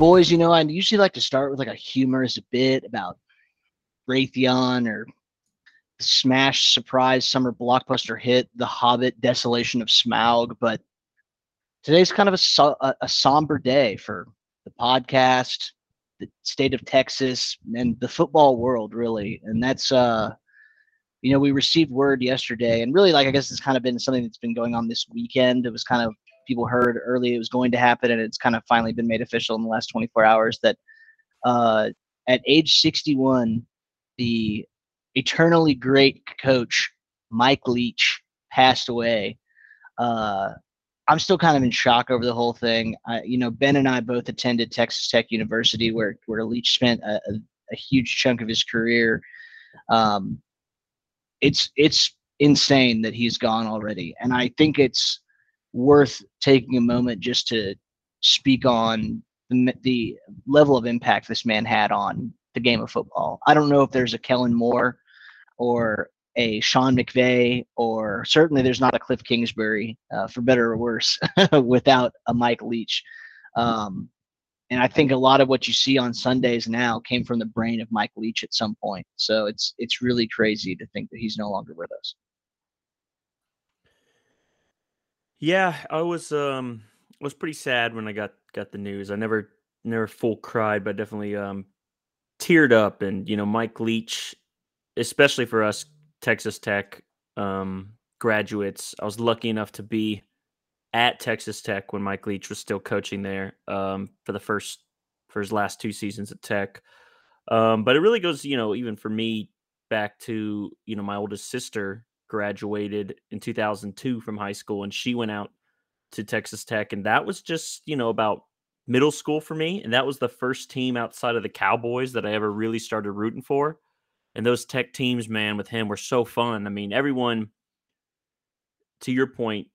Boys, you know, I usually like to start with like a humorous bit about Raytheon or smash surprise summer blockbuster hit, The Hobbit: Desolation of Smaug. But today's kind of a, so- a, a somber day for the podcast, the state of Texas, and the football world, really. And that's, uh, you know, we received word yesterday, and really, like, I guess it's kind of been something that's been going on this weekend. It was kind of people heard early it was going to happen, and it's kind of finally been made official in the last 24 hours that uh, at age 61, the eternally great coach Mike Leach passed away. Uh, I'm still kind of in shock over the whole thing. I, you know, Ben and I both attended Texas Tech University, where where Leach spent a, a, a huge chunk of his career. Um, it's it's insane that he's gone already, and I think it's worth taking a moment just to speak on the, the level of impact this man had on the game of football. I don't know if there's a Kellen Moore or a Sean McVay, or certainly there's not a Cliff Kingsbury, uh, for better or worse, without a Mike Leach. Um, and I think a lot of what you see on Sundays now came from the brain of Mike Leach at some point. So it's it's really crazy to think that he's no longer with us. Yeah, I was um was pretty sad when I got got the news. I never never full cried, but definitely um teared up. And you know, Mike Leach, especially for us Texas Tech um, graduates, I was lucky enough to be at Texas Tech when Mike Leach was still coaching there um, for the first for his last two seasons at Tech. Um, but it really goes, you know, even for me back to you know my oldest sister graduated in 2002 from high school and she went out to Texas Tech and that was just you know about middle school for me and that was the first team outside of the Cowboys that I ever really started rooting for and those Tech teams man with him were so fun I mean everyone to your point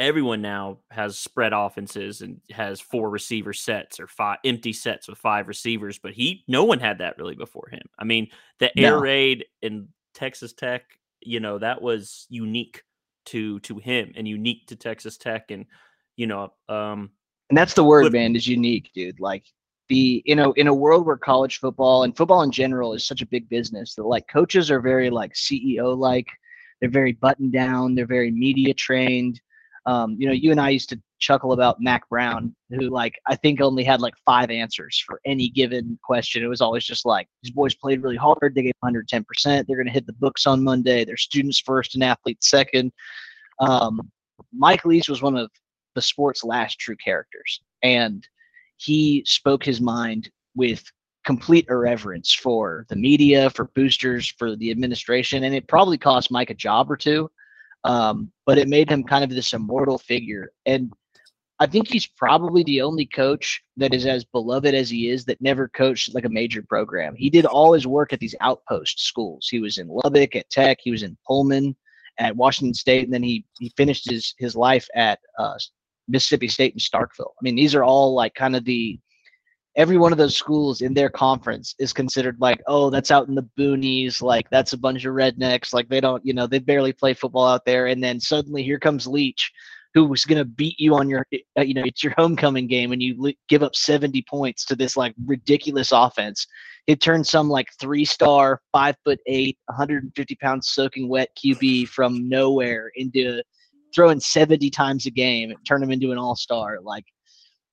everyone now has spread offenses and has four receiver sets or five empty sets with five receivers, but he no one had that really before him. I mean, the air raid in Texas Tech, you know, that was unique to to him and unique to Texas Tech and you know, um and that's the word, man, is unique, dude. Like the you know, in a world where college football and football in general is such a big business that like coaches are very like CEO like, they're very buttoned down, they're very media trained um, you know, you and I used to chuckle about Mack Brown, who like I think only had like five answers for any given question. It was always just like these boys played really hard. They gave 110 percent. They're going to hit the books on Monday. They're students first and athletes second. Um, Mike Leach was one of the sport's last true characters, and he spoke his mind with complete irreverence for the media, for boosters, for the administration, and it probably cost Mike a job or two. Um, but it made him kind of this immortal figure. And I think he's probably the only coach that is as beloved as he is that never coached like a major program. He did all his work at these outpost schools. He was in Lubbock at Tech, he was in Pullman at Washington State, and then he he finished his his life at uh, Mississippi State in Starkville. I mean, these are all like kind of the every one of those schools in their conference is considered like, oh, that's out in the boonies, like that's a bunch of rednecks, like they don't, you know, they barely play football out there. And then suddenly here comes Leach, who was going to beat you on your, uh, you know, it's your homecoming game, and you give up 70 points to this like ridiculous offense. It turned some like three star, five foot eight, 150 pounds soaking wet QB from nowhere into throwing 70 times a game, turn him into an all star. Like,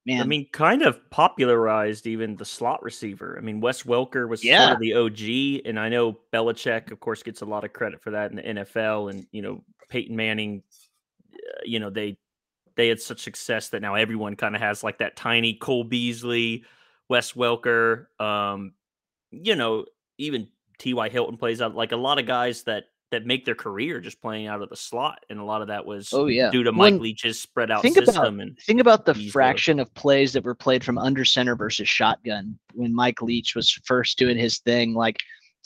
man. I mean, kind of popularized even the slot receiver. I mean, Wes Welker was yeah. sort of the OG, and I know Belichick, of course, gets a lot of credit for that in the NFL. And you know, Peyton Manning, you know, they they had such success that now everyone kind of has like that tiny Cole Beasley, Wes Welker. Um, you know, even T.Y. Hilton plays out like a lot of guys that that make their career just playing out of the slot, and a lot of that was oh yeah due to Mike when, Leach's spread out think system. About, and think about the fraction of plays that were played from under center versus shotgun when Mike Leach was first doing his thing. Like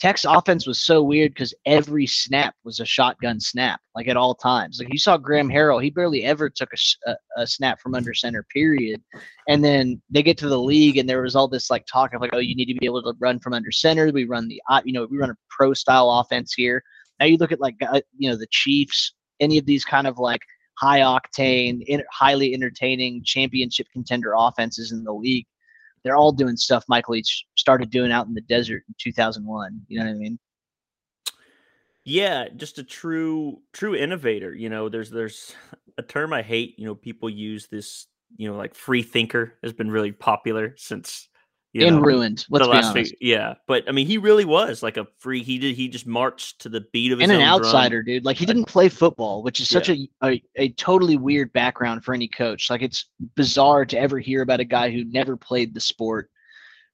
Tech's offense was so weird because every snap was a shotgun snap, like at all times. Like you saw Graham Harrell, he barely ever took a, a, a, snap from under center, period. And then they get to the league, and there was all this like talk of like, oh, you need to be able to run from under center. We run the, you know, we run a pro style offense here. Now you look at like uh, you know the Chiefs, any of these kind of like high octane, highly entertaining championship contender offenses in the league. They're all doing stuff Michael Leach started doing out in the desert in 2001. You know what I mean? Yeah, just a true true innovator. You know, there's there's a term I hate. You know, people use this. You know, like free thinker has been really popular since you in know, ruined. Let's be honest. yeah, but I mean, he really was like a free. He did. He just marched to the beat of his and an outsider, drum. dude. Like he didn't play football, which is such yeah. a, a a totally weird background for any coach. Like it's bizarre to ever hear about a guy who never played the sport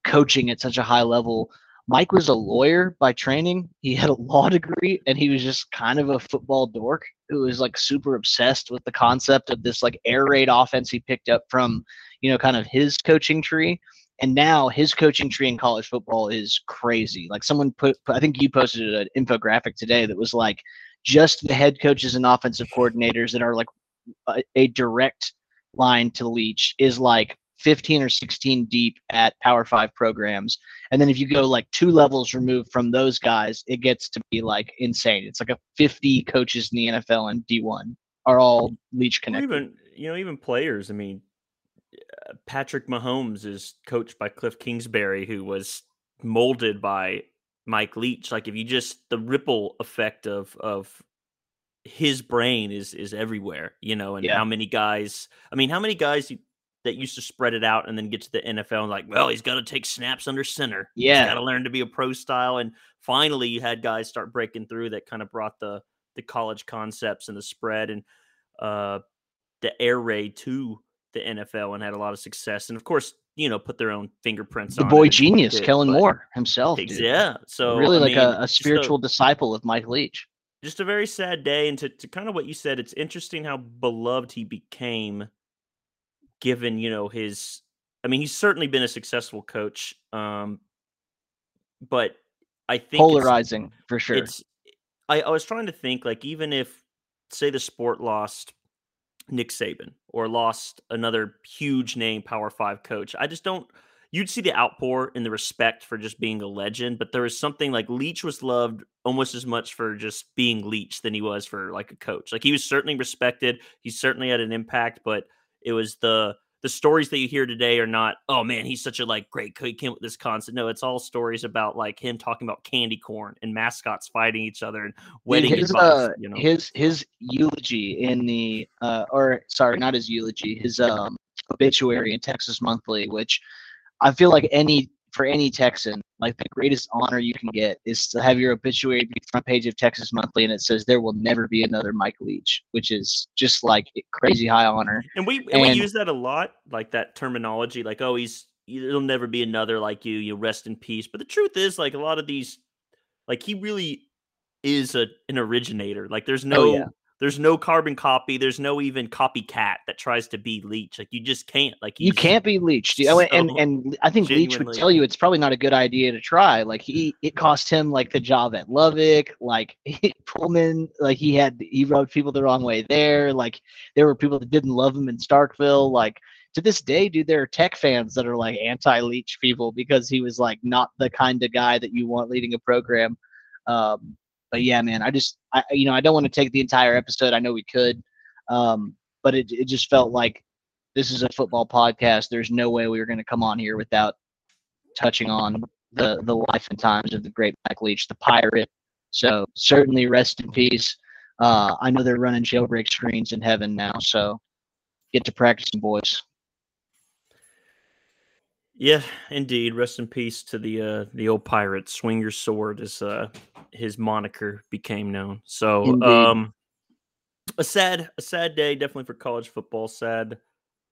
coaching at such a high level. Mike was a lawyer by training. He had a law degree, and he was just kind of a football dork who was like super obsessed with the concept of this like air raid offense he picked up from, you know, kind of his coaching tree and now his coaching tree in college football is crazy. Like someone put, I think you posted an infographic today that was like just the head coaches and offensive coordinators that are like a, a direct line to Leach is like 15 or 16 deep at Power Five programs. And then if you go like two levels removed from those guys, it gets to be like insane. It's like a 50 coaches in the NFL and D1 are all Leach connected. even you know even players. I mean, Patrick Mahomes is coached by Cliff Kingsbury, who was molded by Mike Leach. Like if you just the ripple effect of of his brain is is everywhere, you know, and yeah. how many guys I mean, how many guys you, that used to spread it out and then get to the NFL and like, well, he's got to take snaps under center. Yeah. got to learn to be a pro style. And finally you had guys start breaking through that kind of brought the the college concepts and the spread and uh the air raid to the NFL and had a lot of success. And of course, you know, put their own fingerprints the on the boy genius, Kellen Moore himself. Dude. Yeah. So really I like mean, a, a, spiritual a, disciple of Mike Leach. Just a very sad day. And to, to kind of what you said, it's interesting how beloved he became given, you know, his I mean, he's certainly been a successful coach. Um, but I think polarizing for sure. It's I, I was trying to think like even if say the sport lost Nick Saban or lost another huge name Power Five coach. I just don't. You'd see the outpour and the respect for just being a legend, but there was something like Leach was loved almost as much for just being Leach than he was for like a coach. Like he was certainly respected. He certainly had an impact, but it was the the stories that you hear today are not, oh man, he's such a like great he came with this concept. No, it's all stories about like him talking about candy corn and mascots fighting each other and wedding his, advice, uh, you know? his his eulogy in the uh or sorry, not his eulogy, his um obituary in Texas Monthly, which I feel like any for any Texan, like the greatest honor you can get is to have your obituary be front page of Texas Monthly and it says there will never be another Mike Leach, which is just like crazy high honor. And we and, and we use that a lot, like that terminology, like oh he's there'll never be another like you, you rest in peace. But the truth is, like a lot of these, like he really is a an originator. Like there's oh, no oh, yeah. There's no carbon copy. There's no even copycat that tries to be Leach. Like you just can't. Like you can't be Leach. So and and I think Leach would tell you it's probably not a good idea to try. Like he, it cost him like the job at Lubbock. Like Pullman, like he had he rubbed people the wrong way there. Like there were people that didn't love him in Starkville. Like to this day, dude, there are tech fans that are like anti-Leach people because he was like not the kind of guy that you want leading a program. Um, but yeah, man, I just, I, you know, I don't want to take the entire episode. I know we could, um, but it, it just felt like this is a football podcast. There's no way we were going to come on here without touching on the the life and times of the great Mike Leach, the pirate. So certainly rest in peace. Uh, I know they're running jailbreak screens in heaven now, so get to practicing, boys. Yeah, indeed. Rest in peace to the uh, the old pirate. Swing your sword, as uh, his moniker became known. So, indeed. um, a sad a sad day, definitely for college football. Sad.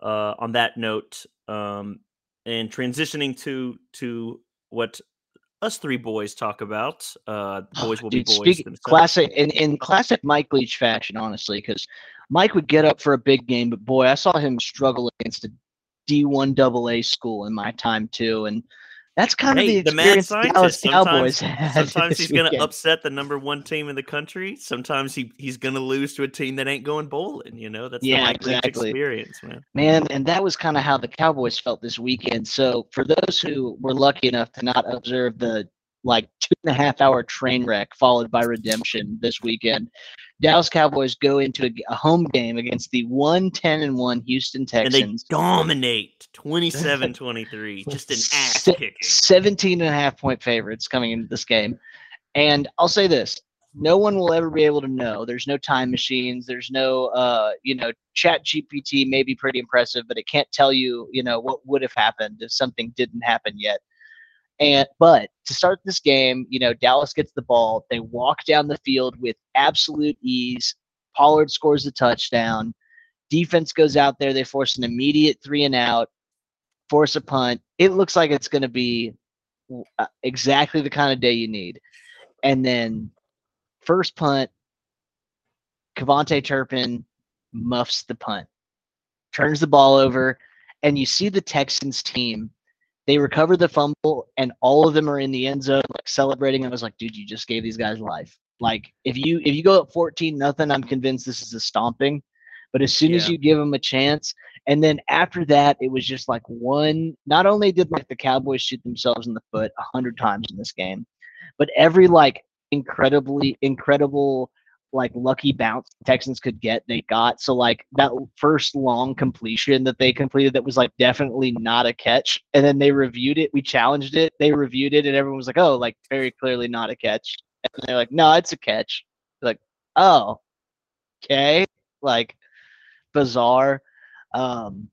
Uh, on that note, um, and transitioning to to what us three boys talk about. Uh, boys will Dude, be boys. Speak, classic in in classic Mike Leach fashion, honestly, because Mike would get up for a big game, but boy, I saw him struggle against a D1 AA school in my time too, and that's kind hey, of the, the mad scientist. Sometimes, sometimes he's going to upset the number one team in the country. Sometimes he, he's going to lose to a team that ain't going bowling. You know, that's yeah, exactly. experience, man. Man, and that was kind of how the Cowboys felt this weekend. So for those who were lucky enough to not observe the like two and a half hour train wreck followed by redemption this weekend. Dallas Cowboys go into a, home game against the 110 and 1 Houston Texans. And they dominate 27 23. Just an ass kicking. 17 and a half point favorites coming into this game. And I'll say this no one will ever be able to know. There's no time machines. There's no, uh, you know, chat GPT may be pretty impressive, but it can't tell you, you know, what would have happened if something didn't happen yet. And but to start this game, you know, Dallas gets the ball. They walk down the field with absolute ease. Pollard scores a touchdown. Defense goes out there. They force an immediate three and out, force a punt. It looks like it's going to be uh, exactly the kind of day you need. And then first punt, KaVontae Turpin muffs the punt, turns the ball over, and you see the Texans team. They recover the fumble, and all of them are in the end zone, like celebrating. I was like, dude, you just gave these guys life. Like, if you if you go up fourteen nothing, I'm convinced this is a stomping. But as soon as you give them a chance, and then after that, it was just like one. Not only did like the Cowboys shoot themselves in the foot a hundred times in this game, but every like incredibly incredible like lucky bounce Texans could get, they got. So like that first long completion that they completed that was like definitely not a catch. And then they reviewed it. We challenged it. They reviewed it and everyone was like, oh, like very clearly not a catch. And they're like, no, it's a catch. Like, oh, okay. Like bizarre. Um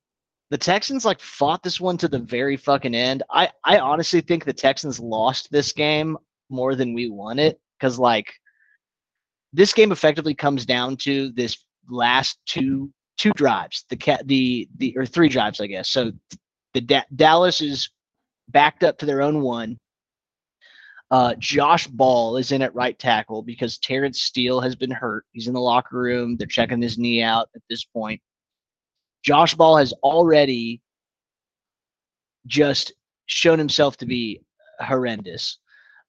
the Texans like fought this one to the very fucking end. I I honestly think the Texans lost this game more than we won it because like this game effectively comes down to this last two two drives the cat the the or three drives i guess so the da- dallas is backed up to their own one uh, Josh Ball is in at right tackle because Terence Steele has been hurt. He's in the locker room. They're checking his knee out at this point. Josh Ball has already just shown himself to be horrendous.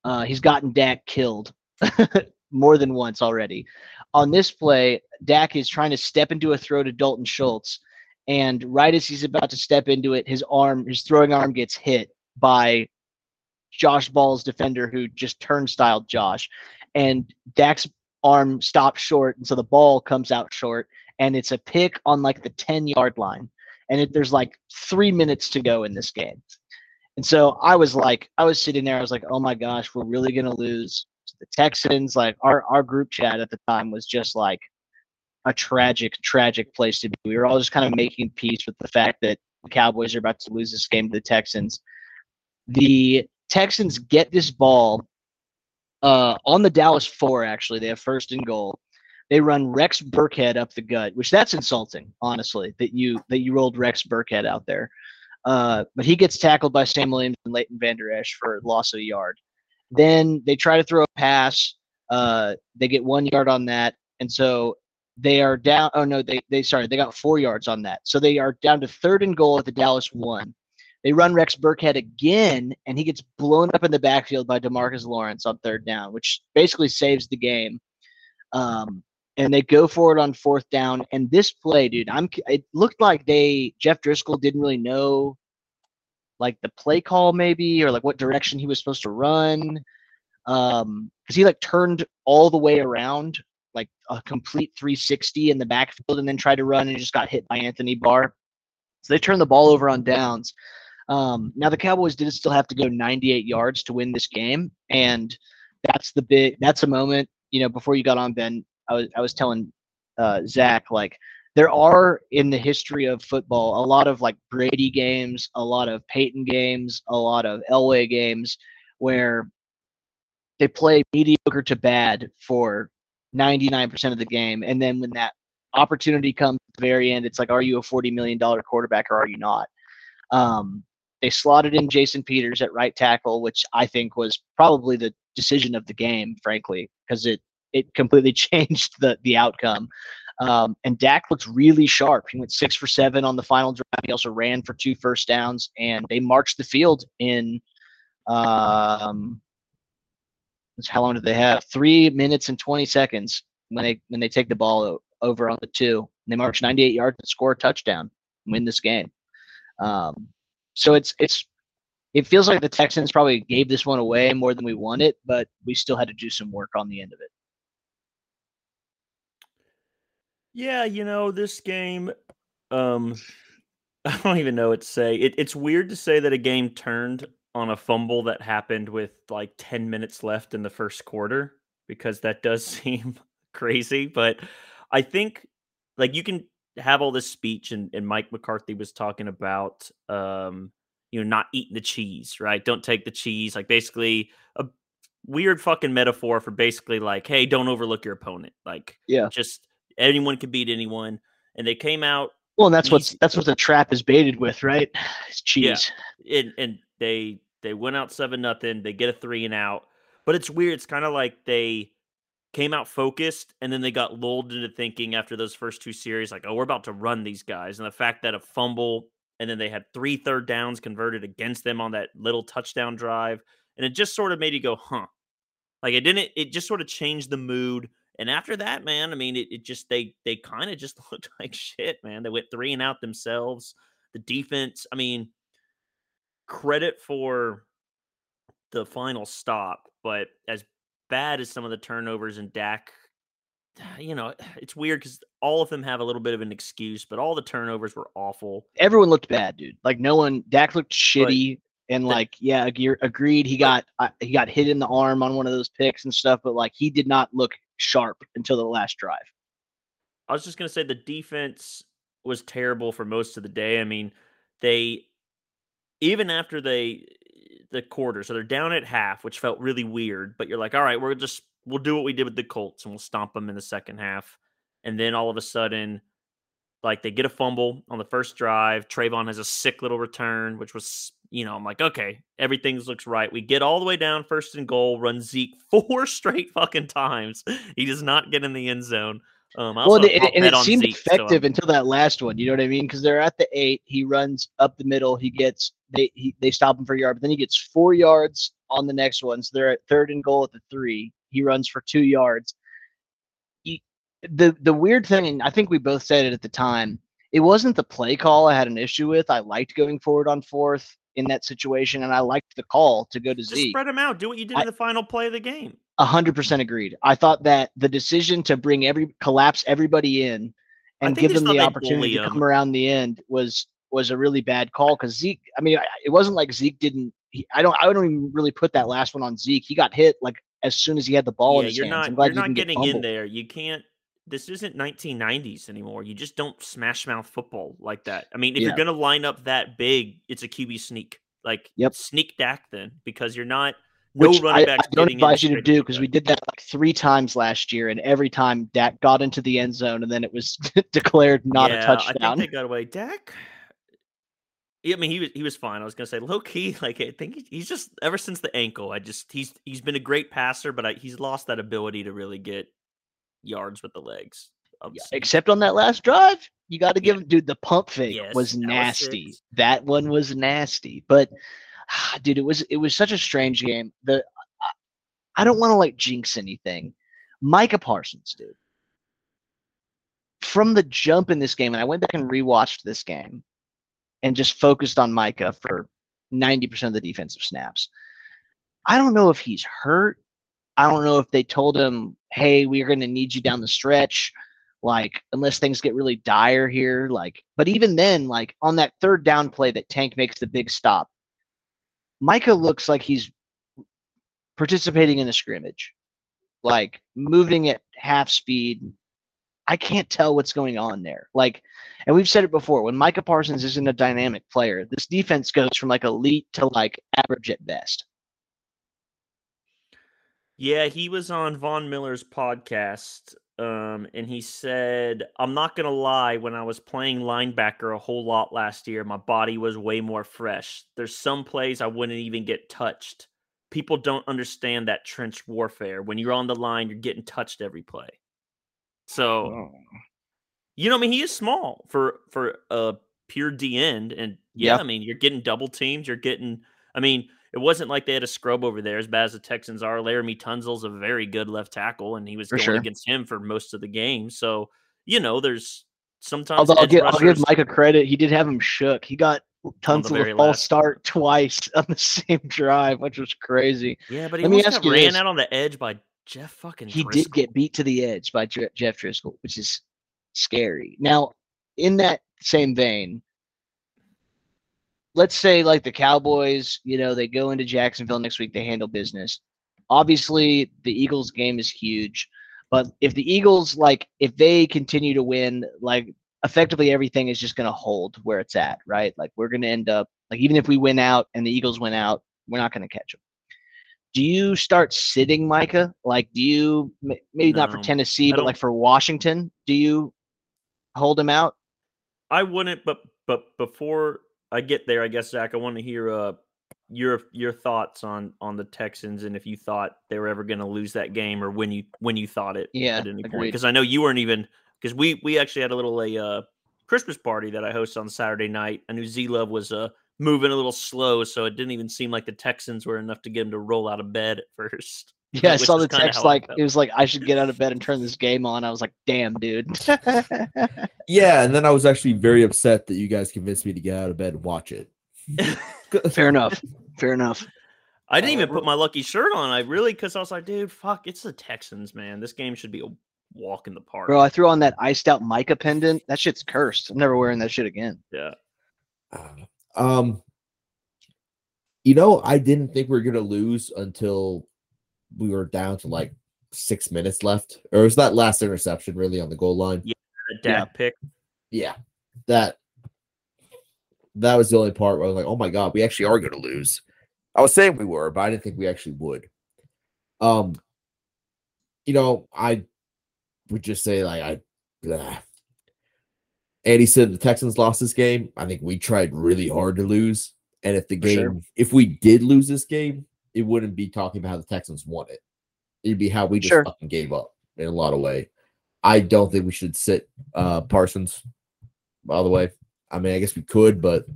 Uh, he's gotten Dak killed more than once already. On this play, Dak is trying to step into a throw to Dalton Schultz, and right as he's about to step into it, his arm, his throwing arm gets hit by Josh Ball's defender who just turnstiled Josh, and Dak's arm stops short, and so the ball comes out short, and it's a pick on like the ten yard line, and it, there's like three minutes to go in this game. And so I was like, I was sitting there, I was like, oh my gosh, we're really lose to the Texans. Like our our group chat at the time was just like a tragic, tragic place to be. We were all just kind of making peace with the fact that the Cowboys are about to lose this game to the Texans. The Texans get this ball uh, on the Dallas four. Actually, they have first and goal. They run Rex Burkhead up the gut, which that's insulting, honestly, that you that you rolled Rex Burkhead out there. Uh, but he gets tackled by Sam Williams and Leighton Vander Esch for loss of a yard. Then they try to throw a pass. Uh, they get one yard on that, and so they are down. Oh no, they they sorry, they got four yards on that. So they are down to third and goal at the Dallas one. They run Rex Burkhead again, and he gets blown up in the backfield by DeMarcus Lawrence on third down, which basically saves the game. Um, and they go for it on fourth down. And this play, dude, I'm it looked like they Jeff Driskel didn't really know like the play call maybe or like what direction he was supposed to run. Um, because he like turned all the way around like a complete 360 in the backfield and then tried to run and just got hit by Anthony Barr. So they turned the ball over on downs. Um, now the Cowboys did still have to go 98 yards to win this game, and that's the big. That's a moment. You know, before you got on, Ben, I was I was telling uh, Zach like there are in the history of football a lot of like Brady games, a lot of Peyton games, a lot of Elway games where they play mediocre to bad for 99% of the game, and then when that opportunity comes at the very end, it's like, are you a 40 million dollar quarterback or are you not? Um, they slotted in Jason Peters at right tackle, which I think was probably the decision of the game, frankly, because it it completely changed the the outcome. Um, and Dak looks really sharp. He went six for seven on the final drive. He also ran for two first downs, and they marched the field in. Um, how long did they have? Three minutes and twenty seconds when they when they take the ball over on the two. And they march 98 yards and score a touchdown, win this game. Um, so it's it's it feels like the Texans probably gave this one away more than we wanted, but we still had to do some work on the end of it. Yeah, you know, this game, um, I don't even know what to say. It, it's weird to say that a game turned on a fumble that happened with like 10 minutes left in the first quarter because that does seem crazy. But I think like you can have all this speech and, and Mike McCarthy was talking about um, you know, not eating the cheese, right? Don't take the cheese. Like basically a weird fucking metaphor for basically like, hey, don't overlook your opponent. Like, yeah, just anyone can beat anyone. And they came out. Well, and that's what's that's what the trap is baited with, right? It's cheese. Yeah. And and they they went out seven nothing. They get a three and out. But it's weird. It's kind of like they came out focused and then they got lulled into thinking after those first two series, like, oh, we're about to run these guys. And the fact that a fumble and then they had three third downs converted against them on that little touchdown drive. And it just sort of made you go, huh. Like it didn't, it just sort of changed the mood. And after that, man, I mean, it, it just they they kind of just looked like shit, man. They went three and out themselves. The defense, I mean, credit for the final stop, but as bad as some of the turnovers and Dak uh, you know, it's weird because all of them have a little bit of an excuse, but all the turnovers were awful. Everyone looked bad, dude. Like no one. Dak looked shitty, and like yeah, agreed. He got uh, he got hit in the arm on one of those picks and stuff, but like he did not look sharp until the last drive. I was just gonna say the defense was terrible for most of the day. I mean, they even after they the quarter, so they're down at half, which felt really weird. But you're like, all right, we're just we'll do what we did with the Colts and we'll stomp them in the second half. And then all of a sudden, like they get a fumble on the first drive. Trevon has a sick little return, which was, you know, I'm like, okay, everything looks right. We get all the way down, first and goal, run Zeke four straight fucking times. He does not get in the end zone. Um, well, and, and it seemed Zeke, effective so until that last one. You know what I mean? Because they're at the eight. He runs up the middle. He gets they he, they stop him for a yard, but then he gets four yards on the next one. So they're at third and goal at the three. He runs for two yards. He, the the weird thing, and I think we both said it at the time, it wasn't the play call I had an issue with. I liked going forward on fourth in that situation, and I liked the call to go to Just Zeke. Spread them out. Do what you did I, in the final play of the game. A hundred percent agreed. I thought that the decision to bring every collapse everybody in and give them the opportunity to um come around the end was was a really bad call because Zeke. I mean, it wasn't like Zeke didn't. He, I don't. I don't even really put that last one on Zeke. He got hit like as soon as he had the ball yeah, in his you're hands. Not, you're not getting in there. You can't. This isn't 1990s anymore. You just don't smash mouth football like that. I mean, if yeah. you're going to line up that big, it's a QB sneak. Like yep. sneak Dak then because you're not. No Which I, I, don't advise you to do because we did that like three times last year, and every time Dak got into the end zone, and then it was declared not yeah, a touchdown. I think they got away. Dak, I mean, he was he was fine. I was gonna say low key, like I think he's just ever since the ankle. I just he's he's been a great passer, but I, he's lost that ability to really get yards with the legs. Yeah, except on that last drive, you got to give yeah. him, dude. The pump fake yes, was nasty. Was that one was nasty, but ah, dude, it was it was such a strange game. The I don't want to like jinx anything. Micah Parsons, dude, from the jump in this game, and I went back and rewatched this game and just focused on Micah for 90% of the defensive snaps. I don't know if he's hurt. I don't know if they told him, hey, we're going to need you down the stretch. Like, unless things get really dire here. Like, but even then, like on that third down play that Tank makes the big stop, Micah looks like he's participating in a scrimmage, like moving at half speed, I can't tell what's going on there. Like, and we've said it before when Micah Parsons isn't a dynamic player, this defense goes from like elite to like average at best. Yeah, he was on Von Miller's podcast, um, and he said, I'm not to lie, when I was playing linebacker a whole lot last year, my body was way more fresh. There's some plays I wouldn't even get touched. People don't understand that trench warfare. When you're on the line, you're getting touched every play. So, oh. you know, I mean, he is small for for a pure D end, and yeah, I mean, you're getting double teams. You're getting, I mean, it wasn't like they had a scrub over there as bad as the Texans are. Laremy Tunsil's a very good left tackle, and he was for going sure. against him for most of the game. So, you know, there's sometimes. Although I'll give, I'll give Mike a credit, he did have him shook. He got Tunsil all start twice on the same drive, which was crazy. Yeah, but he Let me ask you ran this. out on the edge by Jeff fucking. He Driskel. did get beat to the edge by Jeff Driskel, which is scary. Now, in that same vein, let's say like the Cowboys, you know, they go into Jacksonville next week, they handle business. Obviously, the Eagles game is huge, but if the Eagles like if they continue to win, like effectively everything is just going to hold where it's at, right? Like we're going to end up like even if we win out and the Eagles win out, we're not going to catch them. Do you start sitting Micah? Like, do you maybe no, not for Tennessee, but like for Washington? Do you hold him out? I wouldn't, but but before I get there, I guess Zach, I want to hear uh your your thoughts on on the Texans and if you thought they were ever going to lose that game or when you when you thought it yeah, at any agreed. point because I know you weren't even because we we actually had a little a uh, Christmas party that I hosted on Saturday night. I knew Z Love was uh moving a little slow, so it didn't even seem like the Texans were enough to get him to roll out of bed at first. Yeah, I saw the text like it was like I should get out of bed and turn this game on. I was like, damn, dude. yeah, and then I was actually very upset that you guys convinced me to get out of bed and watch it. Fair enough. Fair enough. I didn't even put my lucky shirt on. I really because I was like, dude, fuck, it's the Texans, man. This game should be a walk in the park. Bro, I threw on that iced out Micah pendant. That shit's cursed. I'm never wearing that shit again. Yeah. Uh, um, you know, I didn't think we were gonna lose until we were down to like six minutes left, or it was that last interception really on the goal line. Yeah, the yeah. pick. Yeah, that that was the only part where I was like, oh my god, we actually are gonna lose. I was saying we were, but I didn't think we actually would. Um, you know, I would just say like I. Blah. Andy said the Texans lost this game. I think we tried really hard to lose. And if the game, sure. if we did lose this game, it wouldn't be talking about how the Texans won it. It'd be how we just sure. fucking gave up in a lot of way. I don't think we should sit uh Parsons. By the way, I mean I guess we could, but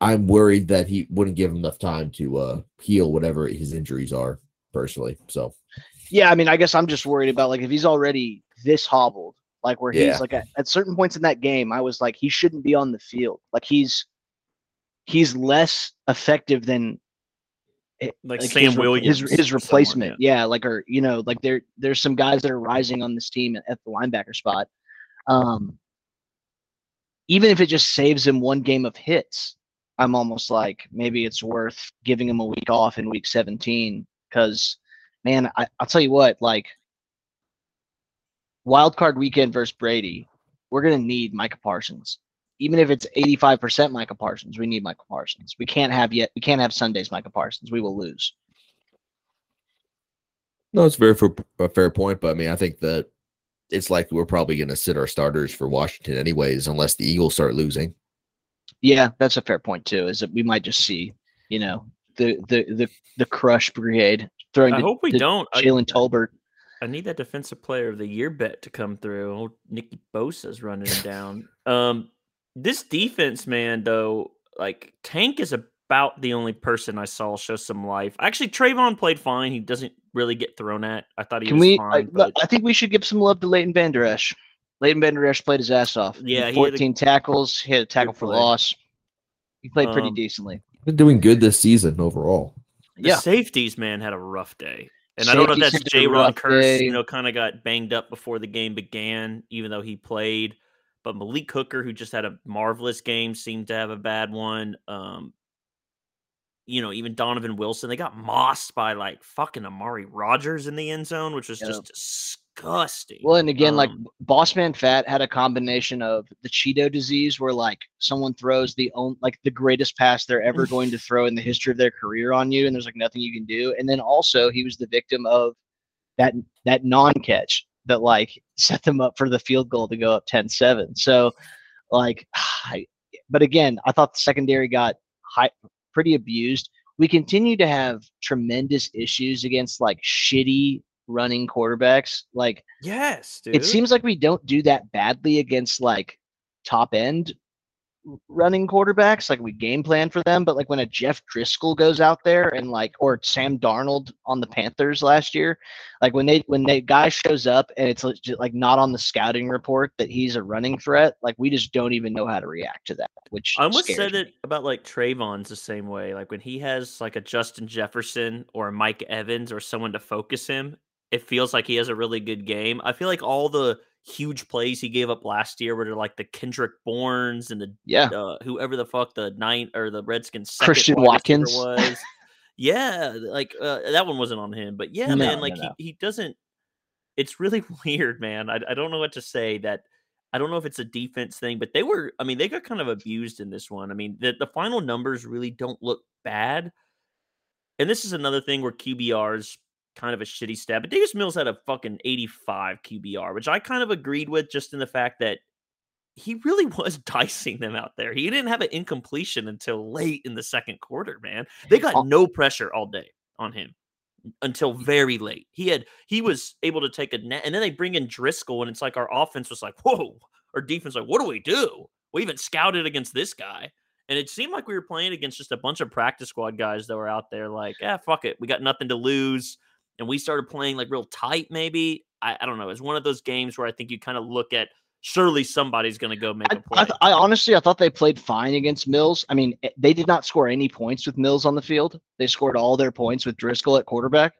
I'm worried that he wouldn't give him enough time to uh heal whatever his injuries are personally. So yeah, I mean I guess I'm just worried about like if he's already this hobbled, like where he's yeah. like at, at certain points in that game, I was like he shouldn't be on the field. Like he's he's less effective than like, like Sam his, Williams, his, his replacement. yeah. yeah. like or you know, like there there's some guys that are rising on this team at the linebacker spot. Um, even if it just saves him one game of hits, I'm almost like maybe it's worth giving him a week off in week 17 because man, I, I'll tell you what, like wild card weekend versus Brady, we're gonna need Micah Parsons even if it's 85% Micah Parsons, we need Micah Parsons. We can't have yet we can't have Sundays Micah Parsons. We will lose. No, it's very for a fair point, but I mean, I think that it's like we're probably going to sit our starters for Washington anyways, unless the Eagles start losing. Yeah, that's a fair point too. Is that we might just see, you know, the the the the crush brigade throwing. I the, hope we don't. Jalen Tolbert. I need that defensive player of the year bet to come through. Old Nicky Bosa's running down. Um, this defense, man, though, like Tank is about the only person I saw show some life. Actually, Trevon played fine. He doesn't really get thrown at. I thought he Can was we, fine. I, but... I think we should give some love to Leighton Vander Esch. Leighton Vander Esch played his ass off. Yeah, 14 a, tackles. He had a tackle for loss. He played pretty um, decently. Been doing good this season overall. The yeah. safeties, man, had a rough day. And Safety I don't know if that's J. Jayron Kearse, you know, kind of got banged up before the game began, even though he played. But Malik Hooker, who just had a marvelous game, seemed to have a bad one. Um, you know, even Donovan Wilson, they got mossed by like fucking Amari Rodgers in the end zone, which was just disgusting. Well, and again, um, like Bossman Fat had a combination of the Cheeto disease, where like someone throws the own like the greatest pass they're ever going to throw in the history of their career on you, and there's like nothing you can do. And then also he was the victim of that that non-catch that like set them up for the field goal to go up 10-7. So like I, but again, I thought the secondary got high, pretty abused. We continue to have tremendous issues against like shitty running quarterbacks. Like yes, dude. it seems like we don't do that badly against like top end running quarterbacks, like we game plan for them. But like when a Jeff Driskel goes out there and like, or Sam Darnold on the Panthers last year, like when they when they guy shows up and it's like not on the scouting report that he's a running threat, like we just don't even know how to react to that. Which I almost said me. it about like Trevon's the same way. Like when he has like a Justin Jefferson or Mike Evans or someone to focus him, it feels like he has a really good game. I feel like all the huge plays he gave up last year were like the Kendrick Bournes and the yeah uh, whoever the fuck the nine or the Redskins Christian Watkins was. yeah, like uh, that one wasn't on him, but yeah, No, man, no, like no. he he doesn't. It's really weird, man. I I don't know what to say. That I don't know if it's a defense thing, but they were. I mean, they got kind of abused in this one. I mean, the the final numbers really don't look bad. And this is another thing where QBRs kind of a shitty stat, but Davis Mills had a fucking 85 QBR, which I kind of agreed with just in the fact that he really was dicing them out there. He didn't have an incompletion until late in the second quarter, man. They got no pressure all day on him until very late. He had he was able to take a net, and then they bring in Driskel, and it's like our offense was like, whoa, our defense like, what do we do? We even scouted against this guy. And it seemed like we were playing against just a bunch of practice squad guys that were out there like, yeah, fuck it. We got nothing to lose. And we started playing like real tight, maybe. I, I don't know. It's one of those games where I think you kind of look at surely somebody's going to go make I, a play. I, th- I honestly I thought they played fine against Mills. I mean, eh, they did not score any points with Mills on the field. They scored all their points with Driskel at quarterback.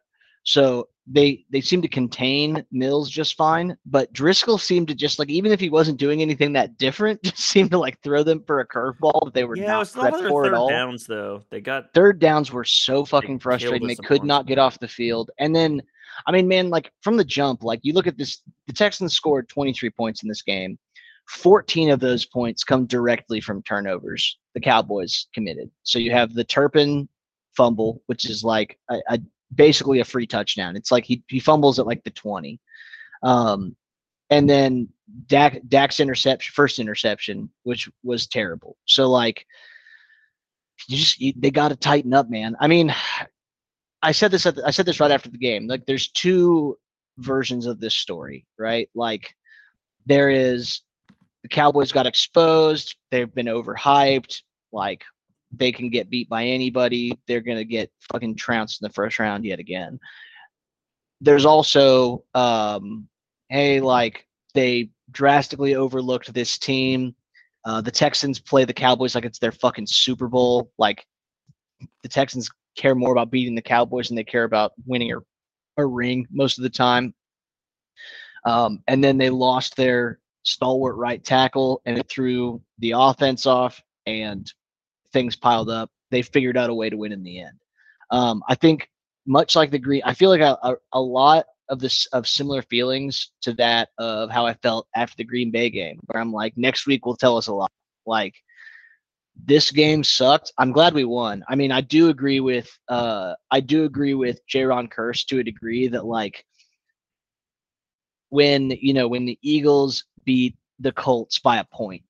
So they they seem to contain Mills just fine, but Driskel seemed to just like even if he wasn't doing anything that different, just seemed to like throw them for a curveball that they were yeah, not prepped for third at all. downs though. They got Third downs were so fucking killed frustrating. They could not get off the field. And then, I mean, man, like from the jump, like you look at this, the Texans scored 23 points in this game. 14 of those points come directly from turnovers the Cowboys committed. So you have the Turpin fumble, which is like a basically a free touchdown. It's like he, he fumbles at like the 20. Um, and then Dak, Dak's interception, first interception, which was terrible. So like, you just you, they got to tighten up, man. I mean, I said this the, I said this right after the game. Like, there's two versions of this story, right? Like, there is the Cowboys got exposed. They've been overhyped. Like, they can get beat by anybody. They're gonna get fucking trounced in the first round yet again. There's also, um, hey, like they drastically overlooked this team. Uh, the Texans play the Cowboys like it's their fucking Super Bowl. Like the Texans care more about beating the Cowboys than they care about winning a, a ring most of the time. Um, and then they lost their stalwart right tackle and it threw the offense off and things piled up. They figured out a way to win in the end. Um, I think much like the green, I feel like a, a, a lot of this of similar feelings to that of how I felt after the Green Bay game, where I'm like, next week will tell us a lot. Like this game sucked. I'm glad we won. I mean, I do agree with uh I do agree with Jayron Kearse to a degree that like when you know when the Eagles beat the Colts by a point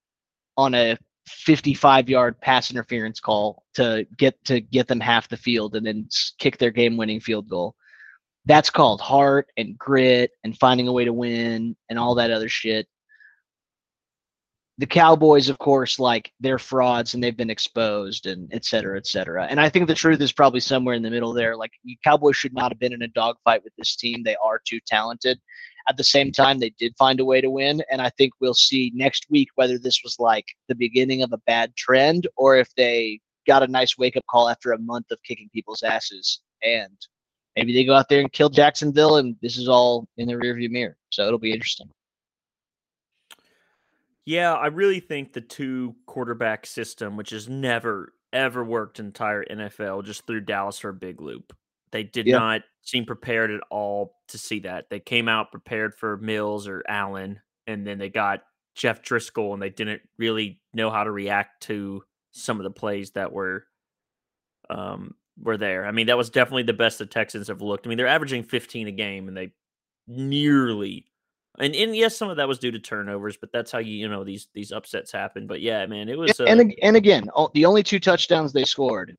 on a 55 yard pass interference call to get to get them half the field and then kick their game winning field goal. That's called heart and grit and finding a way to win and all that other shit. The Cowboys, of course, like they're frauds and they've been exposed and et cetera, et cetera. And I think the truth is probably somewhere in the middle there. Like Cowboys should not have been in a dogfight with this team. They are too talented. At the same time, they did find a way to win. And I think we'll see next week whether this was like the beginning of a bad trend or if they got a nice wake up call after a month of kicking people's asses. And maybe they go out there and kill Jacksonville and this is all in the rearview mirror. So it'll be interesting. Yeah, I really think the two quarterback system, which has never ever worked in entire NFL, just threw Dallas for a big loop. They did Yeah. not seem prepared at all to see that. They came out prepared for Mills or Allen, and then they got Jeff Driskel, and they didn't really know how to react to some of the plays that were um were there. I mean, that was definitely the best the Texans have looked. I mean, they're averaging 15 a game, and they nearly and and yes, some of that was due to turnovers, but that's how you you know these these upsets happen. But yeah, man, it was uh, and and again, the only two touchdowns they scored,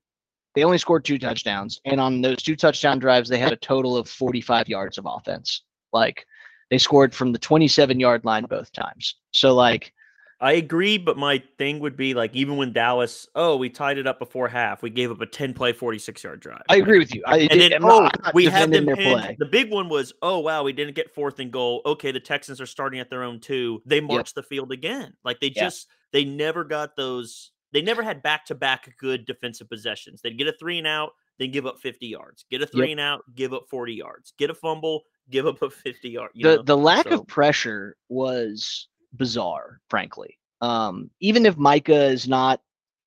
they only scored two touchdowns, and on those two touchdown drives, they had a total of 45 yards of offense. Like they scored from the 27 yard line both times. So like I agree, but my thing would be like even when Dallas, oh, we tied it up before half, we gave up a ten play, forty six yard drive. I agree with you. I, and then oh, not- we defending them their pinned. play. The big one was oh wow, we didn't get fourth and goal. Okay, the Texans are starting at their own two. They marched the field again. Like they Yeah. just they never got those. They never had back to back good defensive possessions. They'd get a three and out, then give up fifty yards. Get a three and out, give up forty yards. Get a fumble, give up a fifty yard. You the know? the lack so- of pressure was bizarre, frankly. Um, even if Micah is not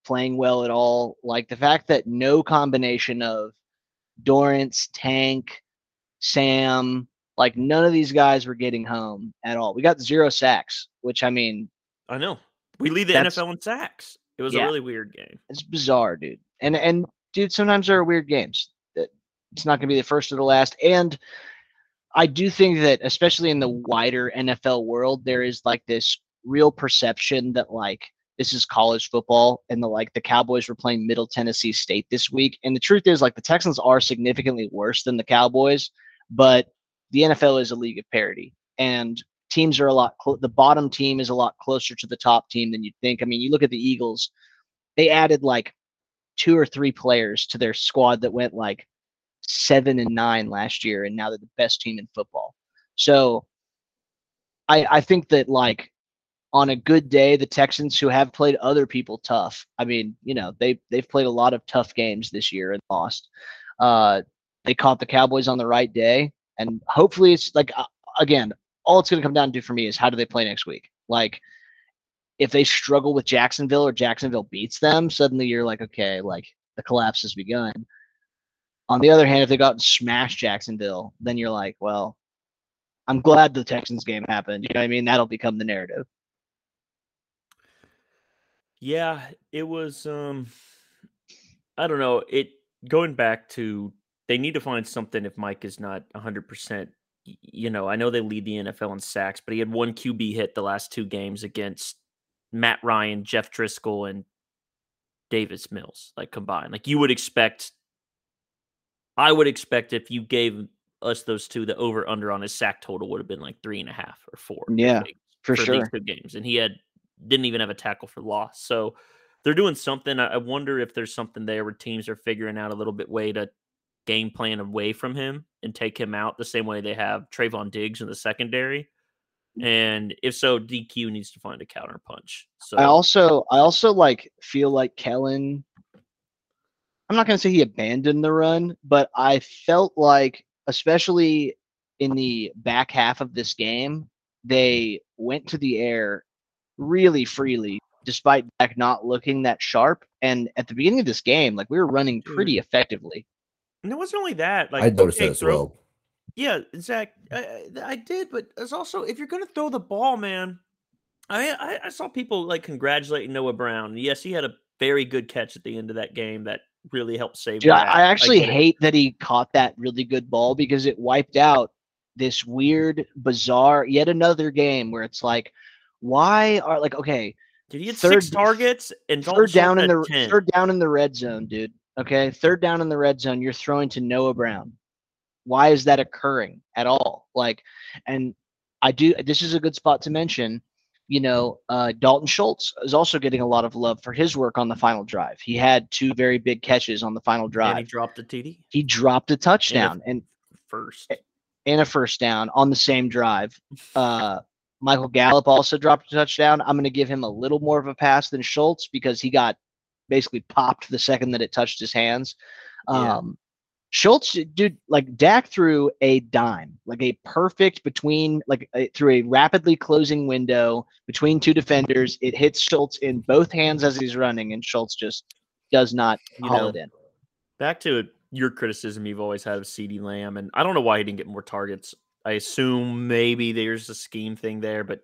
playing well at all, like the fact that no combination of Dorance, Tank, Sam, like none of these guys were getting home at all. We got zero sacks, which I mean, I know we lead the NFL in sacks. It was Yeah. a really weird game. it's bizarre, dude. And and dude, sometimes there are weird games. It's not going to be the first or the last. And I do think that, especially in the wider NFL world, there is like this real perception that like this is college football, and the like the Cowboys were playing Middle Tennessee State this week. And the truth is, like the Texans are significantly worse than the Cowboys, but the NFL is a league of parity, and teams are a lot. Clo- the bottom team is a lot closer to the top team than you'd think. I mean, you look at the Eagles; they added like two or three players to their squad that went like seven and nine last year, and now they're the best team in football. So I I think that like on a good day, the Texans who have played other people tough. I mean, you know, they they've played a lot of tough games this year and lost. Uh, they caught the Cowboys on the right day, and hopefully it's like uh, again, all it's going to come down to for me is how do they play next week? Like if they struggle with Jacksonville or Jacksonville beats them, suddenly you're like, okay, like the collapse has begun. On the other hand, if they go out and smash Jacksonville, then you're like, well, I'm glad the Texans game happened. You know what I mean? That'll become the narrative. Yeah, it was um I don't know, it going back to they need to find something if Mike is not 100% y- you know, I know they lead the NFL in sacks, but he had one QB hit the last two games against Matt Ryan, Jeff Driskel and Davis Mills like combined. Like you would expect I would expect if you gave us those two, the over under on his sack total would have been like three and a half or four. Yeah, like, For, for sure. these two games, and he had didn't even have a tackle for loss. So they're doing something. I I wonder if there's something there where teams are figuring out a little bit way to game plan away from him and take him out the same way they have Trevon Diggs in the secondary. Mm-hmm. And if so, DQ needs to find a counter punch. So I also I also like feel like Kellen I'm not going to say he abandoned the run, but I felt like especially in the back half of this game, they went to the air really freely despite Dak not looking that sharp and at the beginning of this game like we were running mm-hmm. pretty effectively. And it wasn't only that. Like I noticed okay, that as throw- well. Yeah, Zach, I, I- I did, but it's also if you're going to throw the ball, man. I, I I saw people like congratulating Noah Brown. Yes, he had a very good catch at the end of that game that really helped save. Yeah, I, Dak. I actually get hate that he caught that really good ball because it wiped out this weird, bizarre, yet another game where it's like, why are like okay, Did he get third- six targets and Dalton third down in the 10? third down in the red zone, dude. Okay, third down in the red zone, you're throwing to Noah Brown. Why is that occurring at all? Like, and I do. This is a good spot to mention. You know, uh, Dalton Schultz is also getting a lot of love for his work on the final drive. He had two very big catches on the final and drive. he dropped a TD he dropped a touchdown and first. and a first down on the same drive. Uh, Michael Gallup also dropped a touchdown. I'm going to give him a little more of a pass than Schultz because he got basically popped the second that it touched his hands. Yeah. Um, Schultz, dude, like Dak threw a dime, like a perfect between, like a, through a rapidly closing window between two defenders. It hits Schultz in both hands as he's running, and Schultz just does not You haul know, it in. Back to your criticism you've always had of CeeDee Lamb, and I don't know why he didn't get more targets. I assume maybe there's a scheme thing there, but